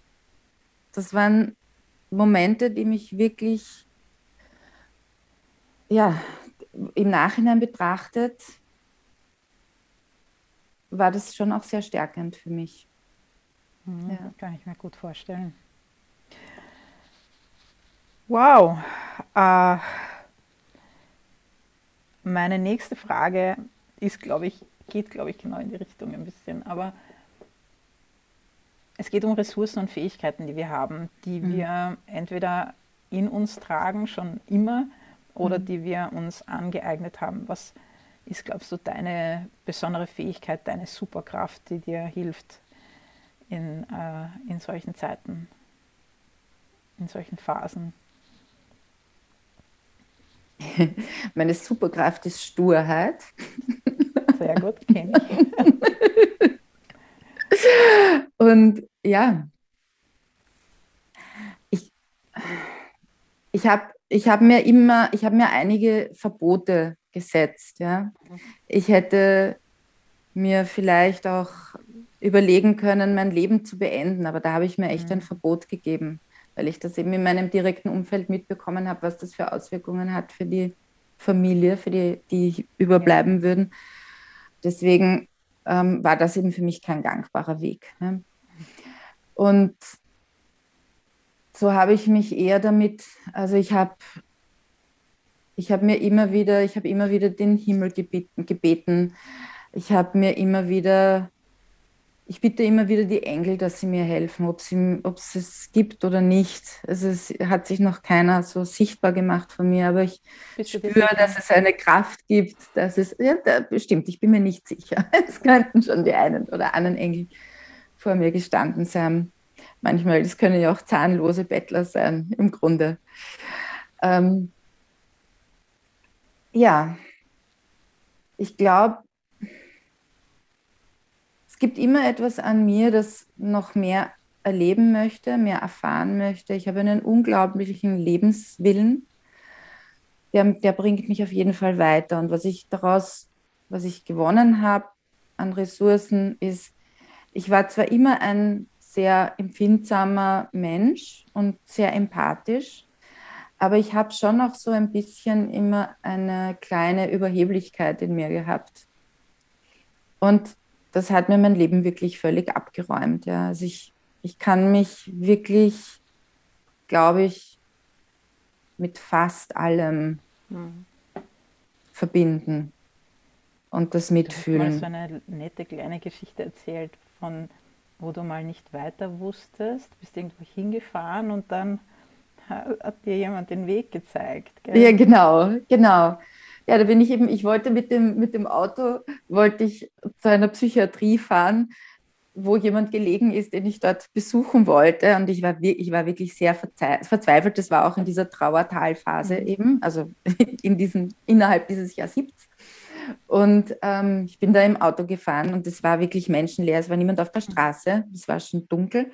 Das waren Momente, die mich wirklich, ja, im Nachhinein betrachtet, war das schon auch sehr stärkend für mich. Mhm, ja. Kann ich mir gut vorstellen. Wow. Äh, meine nächste Frage ist, glaube ich, geht, glaube ich, genau in die Richtung ein bisschen. Aber es geht um Ressourcen und Fähigkeiten, die wir haben, die mhm. wir entweder in uns tragen, schon immer, oder mhm. die wir uns angeeignet haben. Was ist, glaubst du, deine besondere Fähigkeit, deine Superkraft, die dir hilft in, äh, in solchen Zeiten, in solchen Phasen? Meine Superkraft ist Sturheit. Sehr gut, kenne ich. Und ja, ich, ich habe ich hab mir immer, ich habe mir einige Verbote gesetzt. Ja. Ich hätte mir vielleicht auch überlegen können, mein Leben zu beenden. Aber da habe ich mir echt mhm. ein Verbot gegeben, weil ich das eben in meinem direkten Umfeld mitbekommen habe, was das für Auswirkungen hat für die Familie, für die, die überbleiben ja. würden. Deswegen ähm, war das eben für mich kein gangbarer Weg. Ne? Und so habe ich mich eher damit, also ich habe ich habe mir immer wieder, ich habe immer wieder den Himmel gebeten, gebeten. Ich habe mir immer wieder, ich bitte immer wieder die Engel, dass sie mir helfen, ob, sie, ob es es gibt oder nicht. Also es hat sich noch keiner so sichtbar gemacht von mir, aber ich Bitte spüre, dass es eine Kraft gibt, dass es, ja, da, bestimmt, ich bin mir nicht sicher. Es könnten schon die einen oder anderen Engel vor mir gestanden sein. Manchmal, das können ja auch zahnlose Bettler sein, im Grunde. Ähm, ja, ich glaube, es gibt immer etwas an mir, das noch mehr erleben möchte, mehr erfahren möchte. Ich habe einen unglaublichen Lebenswillen. Der, der bringt mich auf jeden Fall weiter. Und was ich daraus, was ich gewonnen habe an Ressourcen, ist, ich war zwar immer ein sehr empfindsamer Mensch und sehr empathisch, aber ich habe schon noch so ein bisschen immer eine kleine Überheblichkeit in mir gehabt. Und das hat mir mein Leben wirklich völlig abgeräumt. Ja. Also ich, ich kann mich wirklich, glaube ich, mit fast allem mhm. verbinden und das mitfühlen. Du hast mal so eine nette kleine Geschichte erzählt, von wo du mal nicht weiter wusstest, bist irgendwo hingefahren und dann hat dir jemand den Weg gezeigt. Gell? Ja, genau, genau. Ja, da bin ich eben, ich wollte mit dem, mit dem Auto, wollte ich zu einer Psychiatrie fahren, wo jemand gelegen ist, den ich dort besuchen wollte. Und ich war, ich war wirklich sehr verzweifelt. Das war auch in dieser Trauertalphase mhm. eben, also in diesen, innerhalb dieses Jahrsiebts. Und ähm, ich bin da im Auto gefahren und es war wirklich menschenleer. Es war niemand auf der Straße. Es war schon dunkel.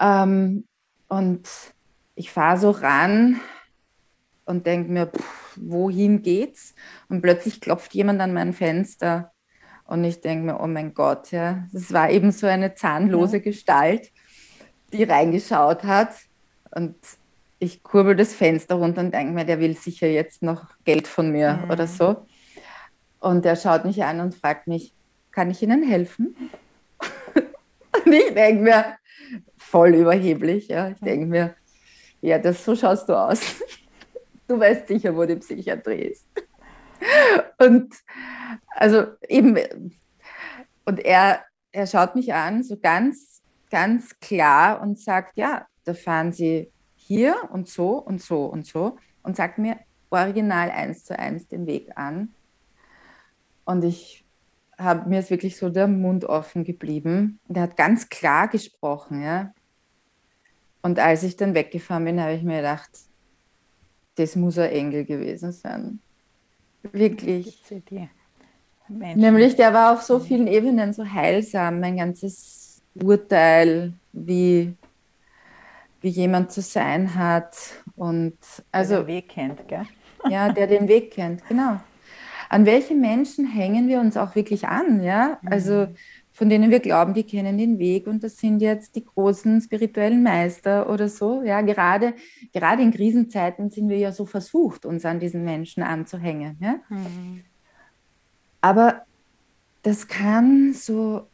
Ähm, und ich fahre so ran und denke mir, pff, wohin geht's? Und plötzlich klopft jemand an mein Fenster und ich denke mir, oh mein Gott, ja, das war eben so eine zahnlose ja. Gestalt, die reingeschaut hat und ich kurbel das Fenster runter und denke mir, der will sicher jetzt noch Geld von mir mhm. oder so. Und er schaut mich an und fragt mich, kann ich Ihnen helfen? und ich denke mir, voll überheblich, ja, ich denke mir, ja, das, so schaust du aus. Du weißt sicher, wo die Psychiatrie ist. Und also eben, und er, er schaut mich an, so ganz, ganz klar und sagt, ja, da fahren Sie hier und so und so und so und sagt mir original eins zu eins den Weg an. Und ich habe mir ist wirklich so der Mund offen geblieben. Und er hat ganz klar gesprochen, ja. Und als ich dann weggefahren bin, habe ich mir gedacht, das muss ein Engel gewesen sein. Wirklich. Nämlich, der war auf so vielen Ebenen so heilsam. Mein ganzes Urteil, wie, wie jemand zu sein hat. Und also, der den Weg kennt, gell? Ja, der den Weg kennt, genau. An welche Menschen hängen wir uns auch wirklich an? Ja, also mhm von denen wir glauben, die kennen den Weg und das sind jetzt die großen spirituellen Meister oder so. Ja, gerade, gerade in Krisenzeiten sind wir ja so versucht, uns an diesen Menschen anzuhängen. Ja? Mhm. Aber das kann so,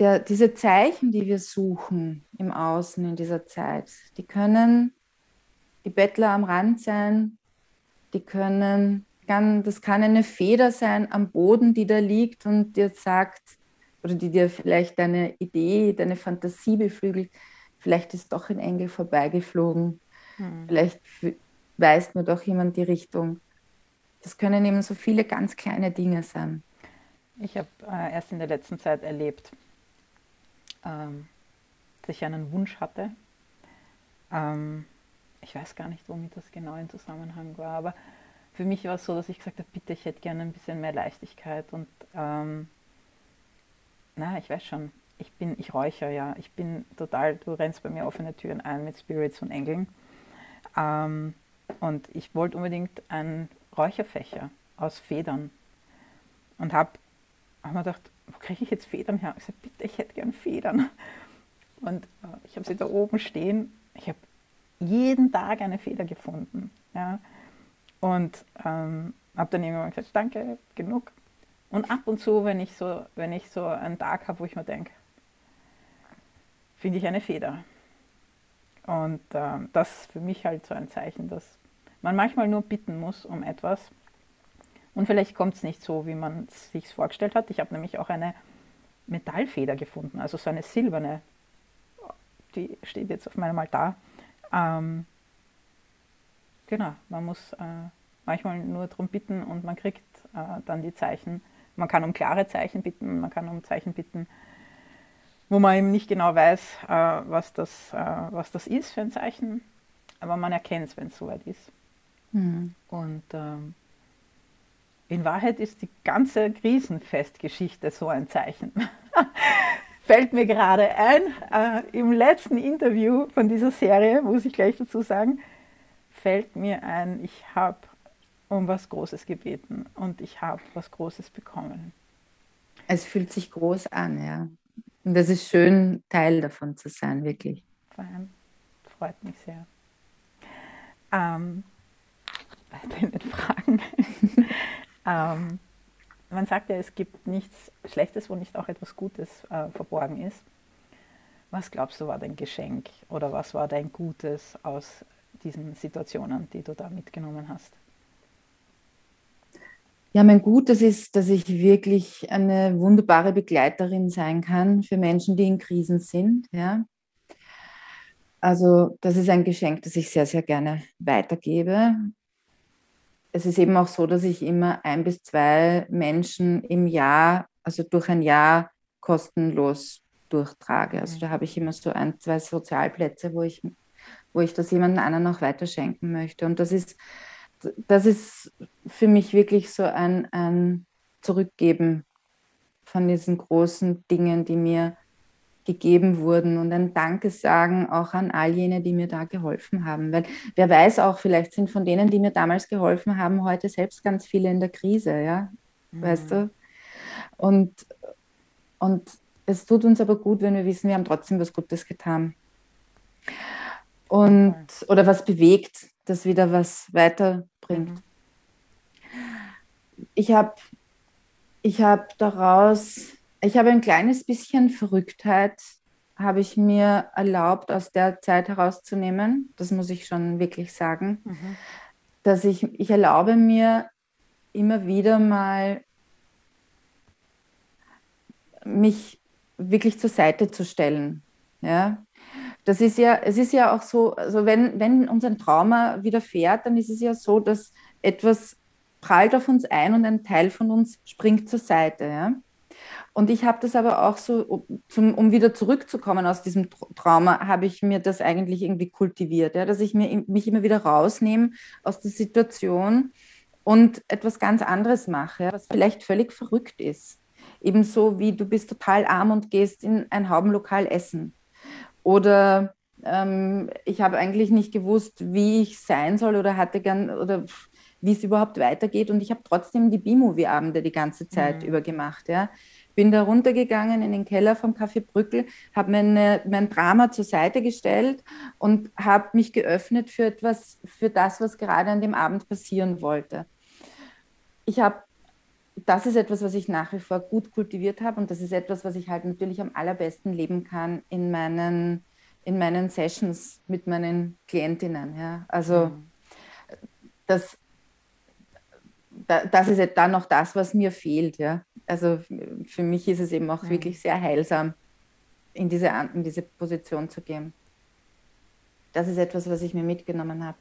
der, diese Zeichen, die wir suchen im Außen in dieser Zeit, die können die Bettler am Rand sein, die können, kann, das kann eine Feder sein am Boden, die da liegt und dir sagt, oder die dir vielleicht deine Idee, deine Fantasie beflügelt, vielleicht ist doch ein Engel vorbeigeflogen, hm. vielleicht weist mir doch jemand die Richtung. Das können eben so viele ganz kleine Dinge sein. Ich habe äh, erst in der letzten Zeit erlebt, ähm, dass ich einen Wunsch hatte. Ähm, ich weiß gar nicht, womit das genau in Zusammenhang war, aber für mich war es so, dass ich gesagt habe, bitte, ich hätte gerne ein bisschen mehr Leichtigkeit und ähm, na, ich weiß schon. Ich bin, ich räuchere ja. Ich bin total, du rennst bei mir offene Türen ein mit Spirits und Engeln. Ähm, und ich wollte unbedingt einen Räucherfächer aus Federn und habe haben wir gedacht, wo kriege ich jetzt Federn her? Ich sagte, bitte, ich hätte gern Federn. Und äh, ich habe sie da oben stehen. Ich habe jeden Tag eine Feder gefunden. Ja? Und ähm, habe dann irgendwann gesagt, danke, genug. Und ab und zu, wenn ich so, wenn ich so einen Tag habe, wo ich mir denke, finde ich eine Feder. Und äh, das ist für mich halt so ein Zeichen, dass man manchmal nur bitten muss um etwas. Und vielleicht kommt es nicht so, wie man es sich vorgestellt hat. Ich habe nämlich auch eine Metallfeder gefunden, also so eine silberne. Die steht jetzt auf meinem Altar. Ähm, genau, man muss äh, manchmal nur darum bitten und man kriegt äh, dann die Zeichen. Man kann um klare Zeichen bitten, man kann um Zeichen bitten, wo man eben nicht genau weiß, äh, was, das, äh, was das ist für ein Zeichen, aber man erkennt es, wenn es soweit ist. Mhm. Und ähm, in Wahrheit ist die ganze Krisenfestgeschichte so ein Zeichen. Fällt mir gerade ein, äh, im letzten Interview von dieser Serie, muss ich gleich dazu sagen, fällt mir ein, ich habe um was Großes gebeten und ich habe was Großes bekommen. Es fühlt sich groß an, ja. Und es ist schön, Teil davon zu sein, wirklich. Fein. Freut mich sehr. Ähm, weiter in den Fragen. ähm, man sagt ja, es gibt nichts Schlechtes, wo nicht auch etwas Gutes äh, verborgen ist. Was glaubst du war dein Geschenk oder was war dein Gutes aus diesen Situationen, die du da mitgenommen hast? Ja, mein Gutes ist, dass ich wirklich eine wunderbare Begleiterin sein kann für Menschen, die in Krisen sind. Ja. Also das ist ein Geschenk, das ich sehr, sehr gerne weitergebe. Es ist eben auch so, dass ich immer ein bis zwei Menschen im Jahr, also durch ein Jahr kostenlos durchtrage. Also da habe ich immer so ein, zwei Sozialplätze, wo ich, wo ich das jemandem anderen noch weiterschenken möchte. Und das ist das ist für mich wirklich so ein, ein Zurückgeben von diesen großen Dingen, die mir gegeben wurden und ein Danke sagen auch an all jene, die mir da geholfen haben. Weil wer weiß auch, vielleicht sind von denen, die mir damals geholfen haben, heute selbst ganz viele in der Krise, ja, mhm. weißt du? Und, und es tut uns aber gut, wenn wir wissen, wir haben trotzdem was Gutes getan. Und, oder was bewegt, das wieder was weiterbringt. Mhm. Ich habe ich hab daraus, ich habe ein kleines bisschen Verrücktheit, habe ich mir erlaubt, aus der Zeit herauszunehmen. Das muss ich schon wirklich sagen. Mhm. Dass ich, ich erlaube mir immer wieder mal, mich wirklich zur Seite zu stellen. Ja? Das ist ja, es ist ja auch so, also wenn, wenn uns ein Trauma widerfährt, dann ist es ja so, dass etwas prallt auf uns ein und ein Teil von uns springt zur Seite. Ja? Und ich habe das aber auch so, zum, um wieder zurückzukommen aus diesem Trauma, habe ich mir das eigentlich irgendwie kultiviert, ja? dass ich mir, mich immer wieder rausnehme aus der Situation und etwas ganz anderes mache, was vielleicht völlig verrückt ist. Ebenso wie du bist total arm und gehst in ein Haubenlokal essen. Oder ähm, ich habe eigentlich nicht gewusst, wie ich sein soll oder hatte gern oder wie es überhaupt weitergeht. Und ich habe trotzdem die B-Movie-Abende die ganze Zeit mhm. über gemacht. Ja. Bin da runtergegangen in den Keller vom Café Brückel, habe mein Drama zur Seite gestellt und habe mich geöffnet für etwas, für das, was gerade an dem Abend passieren wollte. Ich habe das ist etwas, was ich nach wie vor gut kultiviert habe und das ist etwas, was ich halt natürlich am allerbesten leben kann in meinen, in meinen Sessions mit meinen Klientinnen. Ja. Also mhm. das, das ist dann noch das, was mir fehlt. Ja. Also für mich ist es eben auch mhm. wirklich sehr heilsam, in diese, in diese Position zu gehen. Das ist etwas, was ich mir mitgenommen habe.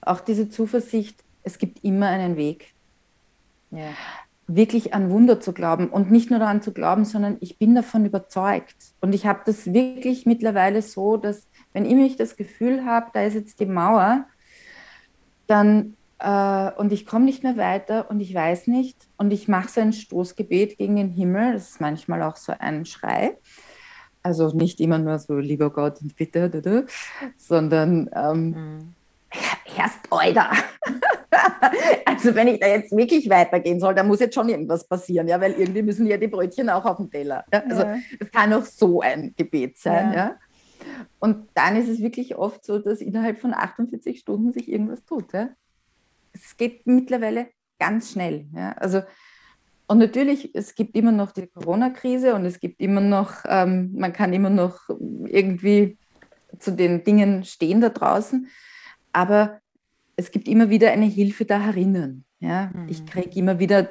Auch diese Zuversicht, es gibt immer einen Weg. Ja wirklich an Wunder zu glauben und nicht nur daran zu glauben, sondern ich bin davon überzeugt. Und ich habe das wirklich mittlerweile so, dass wenn ich mich das Gefühl habe, da ist jetzt die Mauer, dann äh, und ich komme nicht mehr weiter und ich weiß nicht und ich mache so ein Stoßgebet gegen den Himmel, das ist manchmal auch so ein Schrei. Also nicht immer nur so, lieber Gott und bitte, sondern ähm, mhm. Erst Euer. also wenn ich da jetzt wirklich weitergehen soll, dann muss jetzt schon irgendwas passieren, ja, weil irgendwie müssen ja die Brötchen auch auf dem Teller. Ja? Also ja. es kann auch so ein Gebet sein, ja. ja. Und dann ist es wirklich oft so, dass innerhalb von 48 Stunden sich irgendwas tut. Ja? Es geht mittlerweile ganz schnell. Ja? Also und natürlich, es gibt immer noch die Corona-Krise und es gibt immer noch, ähm, man kann immer noch irgendwie zu den Dingen stehen da draußen, aber es gibt immer wieder eine Hilfe da herinnen. Ja? Mhm. Ich kriege immer wieder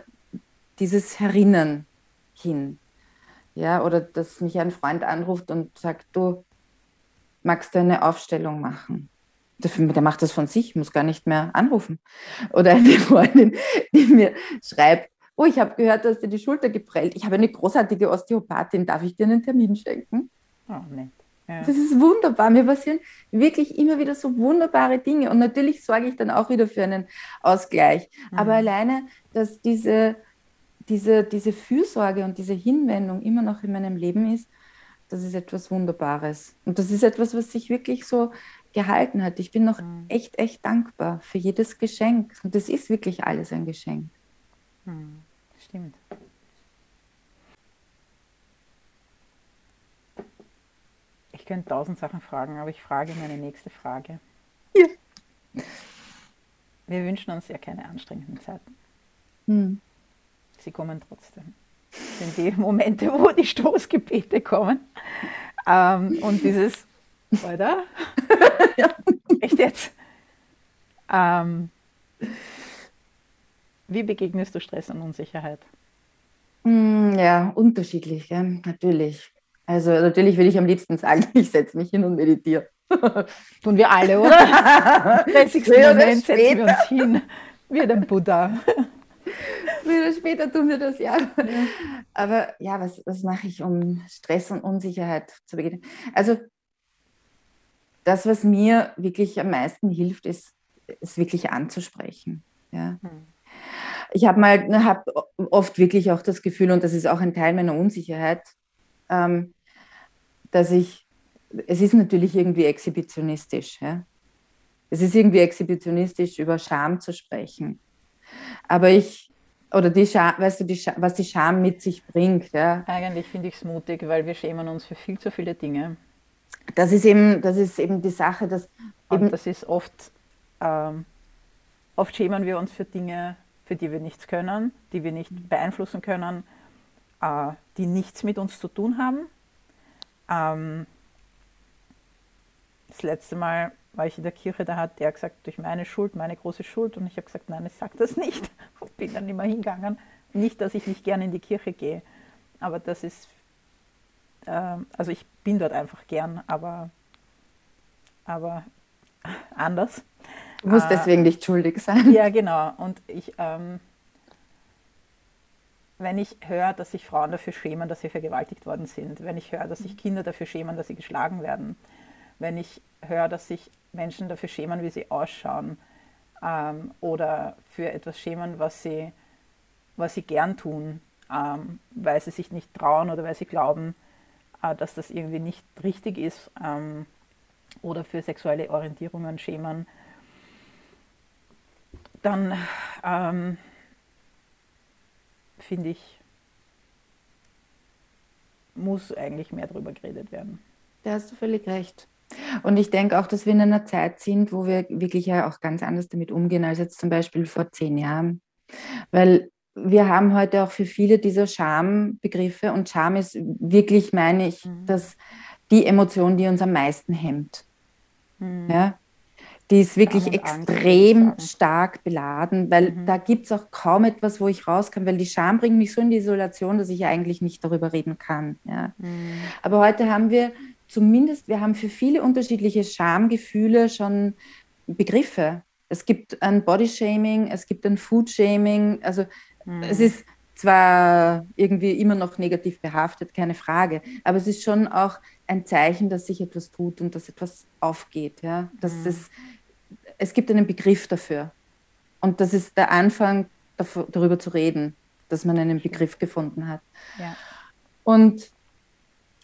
dieses Herinnen hin. Ja, oder dass mich ein Freund anruft und sagt, du magst du eine Aufstellung machen? Der macht das von sich, muss gar nicht mehr anrufen. Oder eine Freundin, die mir schreibt, oh, ich habe gehört, dass dir die Schulter geprellt. Ich habe eine großartige Osteopathin, darf ich dir einen Termin schenken? Oh, nett. Ja. Das ist wunderbar. Mir passieren wirklich immer wieder so wunderbare Dinge. Und natürlich sorge ich dann auch wieder für einen Ausgleich. Mhm. Aber alleine, dass diese, diese, diese Fürsorge und diese Hinwendung immer noch in meinem Leben ist, das ist etwas Wunderbares. Und das ist etwas, was sich wirklich so gehalten hat. Ich bin noch mhm. echt, echt dankbar für jedes Geschenk. Und das ist wirklich alles ein Geschenk. Mhm. Stimmt. Ich könnte tausend Sachen fragen, aber ich frage meine nächste Frage. Ja. Wir wünschen uns ja keine anstrengenden Zeiten. Hm. Sie kommen trotzdem. Das sind die Momente, wo die Stoßgebete kommen. Ähm, und dieses, oder? ja. Echt jetzt? Ähm, wie begegnest du Stress und Unsicherheit? Hm, ja, unterschiedlich, ja, natürlich. Also natürlich würde ich am liebsten sagen, ich setze mich hin und meditiere. Tun wir alle, oder? 30. Moment setzen wir uns hin, wie der Buddha. Früher oder später tun wir das ja. Aber ja, was, was mache ich, um Stress und Unsicherheit zu begegnen? Also das, was mir wirklich am meisten hilft, ist, es wirklich anzusprechen. Ja. Hm ich habe mal hab oft wirklich auch das Gefühl, und das ist auch ein Teil meiner Unsicherheit, ähm, dass ich, es ist natürlich irgendwie exhibitionistisch. Ja? Es ist irgendwie exhibitionistisch, über Scham zu sprechen. Aber ich, oder die Scham, weißt du, die Scham, was die Scham mit sich bringt. Ja? Eigentlich finde ich es mutig, weil wir schämen uns für viel zu viele Dinge. Das ist eben, das ist eben die Sache, dass. Und das ist oft, ähm, oft schämen wir uns für Dinge, für die wir nichts können, die wir nicht beeinflussen können, äh, die nichts mit uns zu tun haben. Ähm, das letzte Mal war ich in der Kirche, da hat der gesagt, durch meine Schuld, meine große Schuld. Und ich habe gesagt, nein, ich sage das nicht. Und bin dann immer hingegangen. Nicht, dass ich nicht gerne in die Kirche gehe, aber das ist, äh, also ich bin dort einfach gern, aber, aber anders. Du musst äh, deswegen nicht schuldig sein. Ja, genau. Und ich, ähm, wenn ich höre, dass sich Frauen dafür schämen, dass sie vergewaltigt worden sind, wenn ich höre, dass sich Kinder dafür schämen, dass sie geschlagen werden, wenn ich höre, dass sich Menschen dafür schämen, wie sie ausschauen ähm, oder für etwas schämen, was sie, was sie gern tun, ähm, weil sie sich nicht trauen oder weil sie glauben, äh, dass das irgendwie nicht richtig ist ähm, oder für sexuelle Orientierungen schämen, dann ähm, finde ich, muss eigentlich mehr darüber geredet werden. Da hast du völlig recht. Und ich denke auch, dass wir in einer Zeit sind, wo wir wirklich ja auch ganz anders damit umgehen als jetzt zum Beispiel vor zehn Jahren. Weil wir haben heute auch für viele dieser Schambegriffe und Scham ist wirklich, meine ich, mhm. dass die Emotion, die uns am meisten hemmt. Mhm. Ja? Die ist wirklich extrem stark beladen, weil mhm. da gibt es auch kaum etwas, wo ich raus kann, weil die Scham bringt mich so in die Isolation, dass ich eigentlich nicht darüber reden kann. Ja. Mhm. Aber heute haben wir zumindest, wir haben für viele unterschiedliche Schamgefühle schon Begriffe. Es gibt ein Bodyshaming, es gibt ein Foodshaming, also mhm. es ist zwar irgendwie immer noch negativ behaftet, keine Frage, aber es ist schon auch ein Zeichen, dass sich etwas tut und dass etwas aufgeht, ja, dass mhm. das es gibt einen Begriff dafür. Und das ist der Anfang, darüber zu reden, dass man einen Begriff gefunden hat. Ja. Und,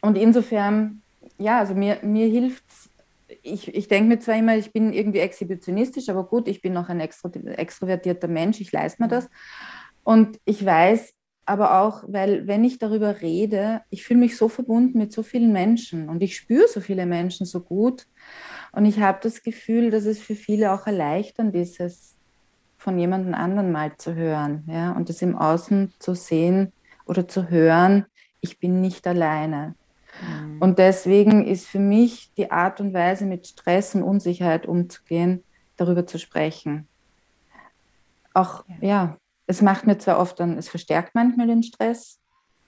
und insofern, ja, also mir, mir hilft ich, ich denke mir zwar immer, ich bin irgendwie exhibitionistisch, aber gut, ich bin noch ein extro, extrovertierter Mensch, ich leiste mir das. Und ich weiß aber auch, weil wenn ich darüber rede, ich fühle mich so verbunden mit so vielen Menschen und ich spüre so viele Menschen so gut. Und ich habe das Gefühl, dass es für viele auch erleichternd ist, es von jemandem anderen mal zu hören ja? und es im Außen zu sehen oder zu hören, ich bin nicht alleine. Mhm. Und deswegen ist für mich die Art und Weise, mit Stress und Unsicherheit umzugehen, darüber zu sprechen. Auch, ja, ja es macht mir zwar oft dann, es verstärkt manchmal den Stress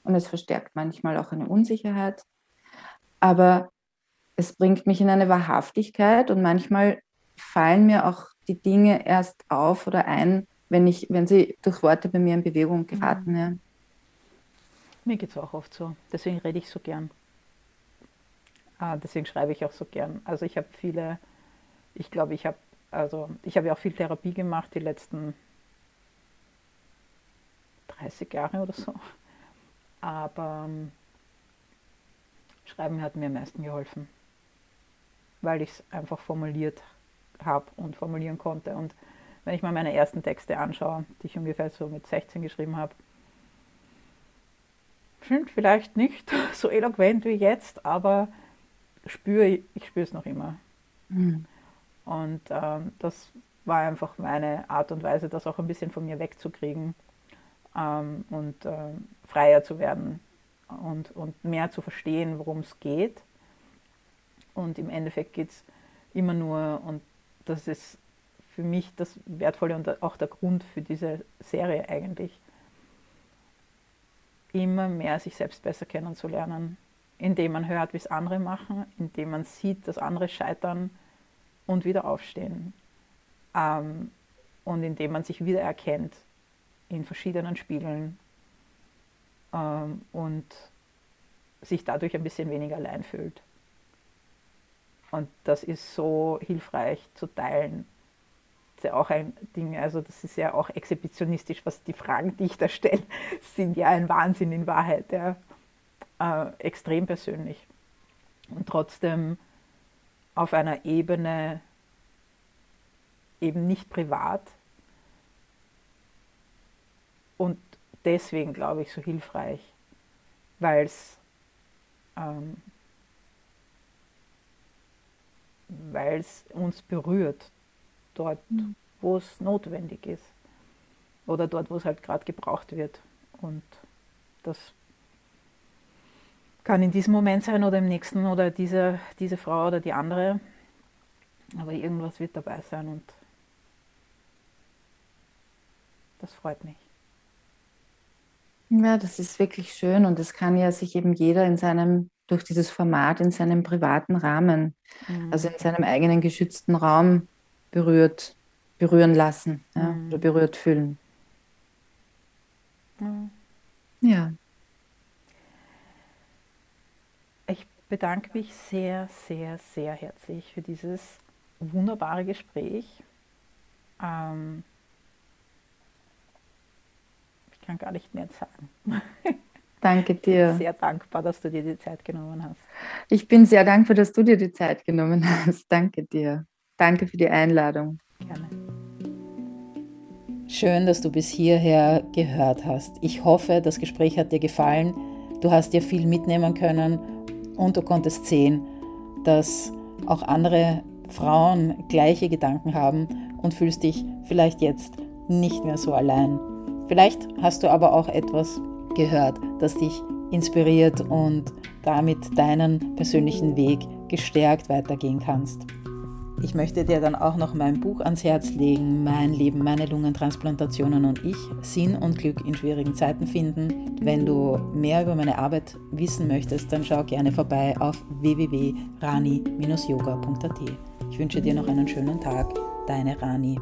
und es verstärkt manchmal auch eine Unsicherheit, aber es bringt mich in eine Wahrhaftigkeit und manchmal fallen mir auch die Dinge erst auf oder ein, wenn, ich, wenn sie durch Worte bei mir in Bewegung geraten. Mhm. Ja. Mir geht es auch oft so. Deswegen rede ich so gern. Ah, deswegen schreibe ich auch so gern. Also ich habe viele, ich glaube, ich habe, also ich habe ja auch viel Therapie gemacht die letzten 30 Jahre oder so. Aber ähm, Schreiben hat mir am meisten geholfen, weil ich es einfach formuliert habe und formulieren konnte. Und wenn ich mal meine ersten Texte anschaue, die ich ungefähr so mit 16 geschrieben habe, sind vielleicht nicht so eloquent wie jetzt, aber spüre, ich spüre es noch immer. Mhm. Und ähm, das war einfach meine Art und Weise, das auch ein bisschen von mir wegzukriegen ähm, und äh, freier zu werden und, und mehr zu verstehen, worum es geht. Und im Endeffekt geht es immer nur, und das ist für mich das Wertvolle und auch der Grund für diese Serie eigentlich, immer mehr sich selbst besser kennenzulernen, indem man hört, wie es andere machen, indem man sieht, dass andere scheitern und wieder aufstehen. Ähm, und indem man sich wiedererkennt in verschiedenen Spiegeln ähm, und sich dadurch ein bisschen weniger allein fühlt. Und das ist so hilfreich zu teilen. Das ist ja auch ein Ding, also das ist ja auch exhibitionistisch, was die Fragen, die ich da stelle, sind ja ein Wahnsinn in Wahrheit. Ja äh, extrem persönlich und trotzdem auf einer Ebene eben nicht privat und deswegen glaube ich so hilfreich, weil es ähm, uns berührt, dort, mhm. wo es notwendig ist oder dort, wo es halt gerade gebraucht wird. Und das kann in diesem Moment sein oder im nächsten oder diese, diese Frau oder die andere. Aber irgendwas wird dabei sein und das freut mich. Ja, das ist wirklich schön und das kann ja sich eben jeder in seinem, durch dieses Format, in seinem privaten Rahmen, mhm. also in seinem eigenen geschützten Raum berührt, berühren lassen ja, mhm. oder berührt fühlen. Mhm. Ja. bedanke mich sehr, sehr, sehr herzlich für dieses wunderbare Gespräch. Ähm, ich kann gar nicht mehr sagen. Danke dir. Ich bin sehr dankbar, dass du dir die Zeit genommen hast. Ich bin sehr dankbar, dass du dir die Zeit genommen hast. Danke dir. Danke für die Einladung. Gerne. Schön, dass du bis hierher gehört hast. Ich hoffe, das Gespräch hat dir gefallen. Du hast dir viel mitnehmen können und du konntest sehen, dass auch andere Frauen gleiche Gedanken haben und fühlst dich vielleicht jetzt nicht mehr so allein. Vielleicht hast du aber auch etwas gehört, das dich inspiriert und damit deinen persönlichen Weg gestärkt weitergehen kannst. Ich möchte dir dann auch noch mein Buch ans Herz legen, Mein Leben, meine Lungentransplantationen und ich, Sinn und Glück in schwierigen Zeiten finden. Wenn du mehr über meine Arbeit wissen möchtest, dann schau gerne vorbei auf www.rani-yoga.at. Ich wünsche dir noch einen schönen Tag, deine Rani.